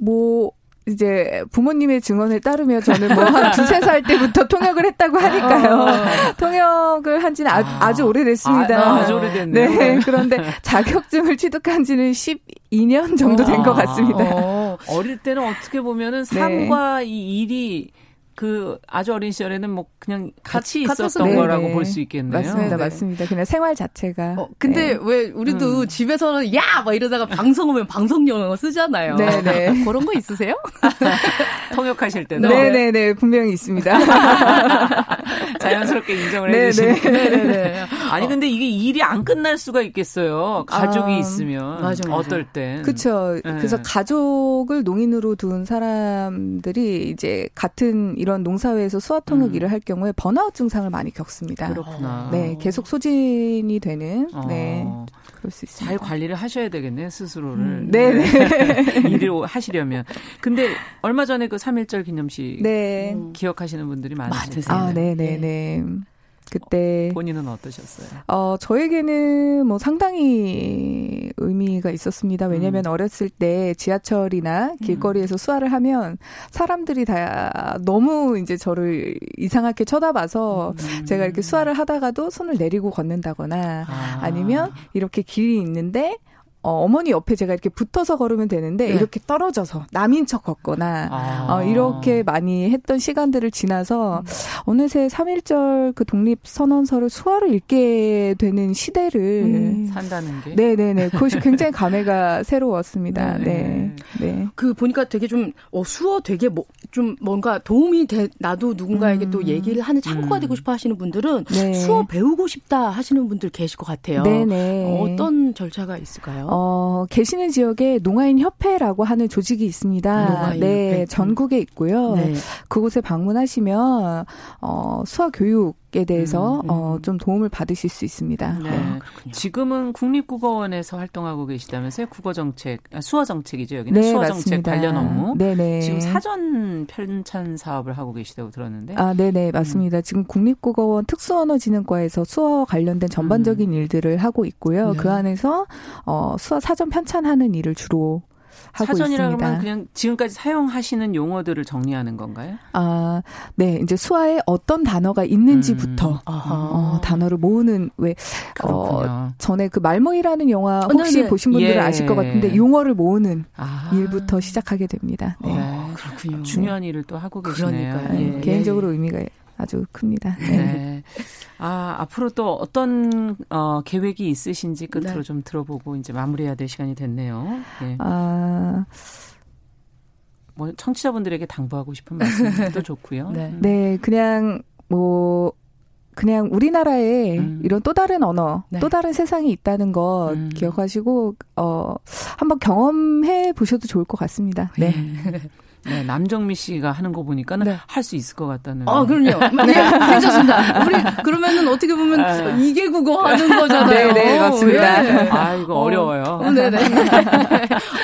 뭐 이제 부모님의 증언에 따르면 저는 뭐 한 두세 살 때부터 통역을 했다고 하니까요. 어. 통역을 한 지는 아주, 아주 오래됐습니다. 아, 주 오래됐네요. 네. 그런데 자격증을 취득한 지는 12년 정도 된 것 같습니다. 어. 어릴 때는 어떻게 보면은 삶과 네. 이 일이 그 아주 어린 시절에는 뭐 그냥 같이 있었던 네, 거라고 네. 볼수 있겠네요. 맞습니다, 네. 맞습니다. 그냥 생활 자체가. 어, 근데 네. 왜 우리도 음. 집에서는 야 막 이러다가 방송 오면 방송 영어 쓰잖아요. 네네. 네. 그런 거 있으세요? 통역하실 때는. 네네네 네, 분명히 있습니다. 자연스럽게 인정을 해주시네. 네네. 아니 근데 이게 일이 안 끝날 수가 있겠어요. 가족이 아, 있으면 맞아, 맞아. 어떨 땐. 그렇죠. 그래서 가족을 농인으로 둔 사람들이 이제 같은 이런 농사회에서 수화 통역 음. 일을 할 경우에 번아웃 증상을 많이 겪습니다. 그렇구나. 네, 계속 소진이 되는 어. 네. 그럴 수 있습니다. 잘 관리를 하셔야 되겠네요, 스스로를. 음, 네. 네. 일을 하시려면. 근데 얼마 전에 그 3.1절 기념식 네. 기억하시는 분들이 많으세요. 아, 네, 네, 네. 그때 어, 본인은 어떠셨어요? 어 저에게는 뭐 상당히 의미가 있었습니다. 왜냐하면 음. 어렸을 때 지하철이나 길거리에서 음. 수화를 하면 사람들이 다 너무 이제 저를 이상하게 쳐다봐서 음. 제가 이렇게 수화를 하다가도 손을 내리고 걷는다거나 아. 니면 이렇게 길이 있는데 어, 어머니 옆에 제가 이렇게 붙어서 걸으면 되는데 네. 이렇게 떨어져서 남인 척 걷거나 아. 어, 이렇게 많이 했던 시간들을 지나서 음. 어느새 3.1절 그 독립 선언서를 수화를 읽게 되는 시대를 음. 산다는 게 네네네 그것이 굉장히 감회가 새로웠습니다. 네. 네. 네. 그 보니까 되게 좀 어, 수어 되게 뭐, 좀 뭔가 도움이 돼 나도 누군가에게 음. 또 얘기를 하는 참고가 음. 되고 싶어 하시는 분들은 네. 수어 배우고 싶다 하시는 분들 계실 것 같아요. 네네. 어, 어떤 절차가 있을까요? 어, 계시는 지역에 농아인 협회라고 하는 조직이 있습니다. 네, 협회. 전국에 있고요. 네. 그곳에 방문하시면 어, 수학 교육 에 대해서 음, 음. 어, 좀 도움을 받으실 수 있습니다. 네. 네. 지금은 국립국어원에서 활동하고 계시다면서요? 국어정책, 아, 수어정책이죠 여기는 네, 수어정책 관련 업무. 네네. 지금 사전 편찬 사업을 하고 계시다고 들었는데. 아, 네네 맞습니다. 음. 지금 국립국어원 특수언어진흥과에서 수어 관련된 전반적인 음. 일들을 하고 있고요. 네. 그 안에서 어, 수어 사전 편찬하는 일을 주로 하고 사전이라고 있습니다. 하면 그냥 지금까지 사용하시는 용어들을 정리하는 건가요? 아, 네. 이제 수화에 어떤 단어가 있는지부터 음. 어, 단어를 모으는 왜 어, 전에 그 말모이라는 영화 어, 혹시 어, 보신 분들은 예. 아실 것 같은데 용어를 모으는 아. 일부터 시작하게 됩니다. 네. 어, 그렇군요. 중요한 일을 또 하고 계시네요. 예. 개인적으로 의미가 아주 큽니다. 네. 네. 아, 앞으로 또 어떤 어, 계획이 있으신지 끝으로 네. 좀 들어보고 이제 마무리해야 될 시간이 됐네요. 네. 아. 뭐 청취자분들에게 당부하고 싶은 말씀도 좋고요. 네. 네, 그냥 뭐 그냥 우리나라에 음. 이런 또 다른 언어, 네. 또 다른 세상이 있다는 것 음. 기억하시고 어 한번 경험해 보셔도 좋을 것 같습니다. 네. 네, 남정미 씨가 하는 거 보니까는 네. 할수 있을 것 같다는. 아, 그럼요. 네, 괜찮습니다. 우리 그러면은 어떻게 보면 아, 이개 국어 하는 거잖아요. 네, 네, 맞습니다. 네. 아, 이거 어, 려워요 네, 네.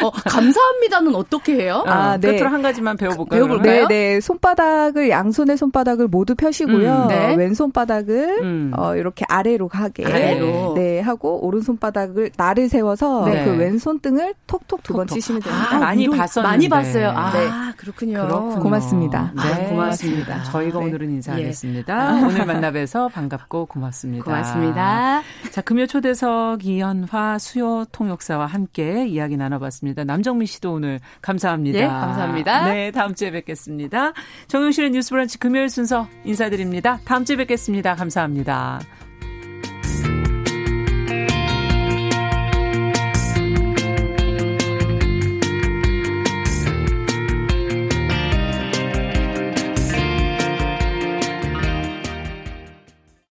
어, 감사합니다는 어떻게 해요? 아, 네. 끝으로 한 가지만 배워볼까요? 배워볼까요? 네, 네. 손바닥을 양손의 손바닥을 모두 펴시고요. 음, 네. 왼손 바닥을 음. 어, 이렇게 아래로 가게. 아래로. 네, 하고 오른손 바닥을 나를 세워서 네. 그 왼손 등을 톡톡 두 번 치시면 됩니다. 아, 많이 봤었는데. 많이 봤어요. 아. 네. 그렇군요. 그렇군요. 고맙습니다. 네, 아, 고맙습니다. 저희가 네. 오늘은 인사하겠습니다. 예. 오늘 만나뵈서 반갑고 고맙습니다. 고맙습니다. 자, 금요 초대석 이현화 수요 통역사와 함께 이야기 나눠봤습니다. 남정민 씨도 오늘 감사합니다. 네, 감사합니다. 네, 다음 주에 뵙겠습니다. 정용실의 뉴스브런치 금요일 순서 인사드립니다. 다음 주에 뵙겠습니다. 감사합니다.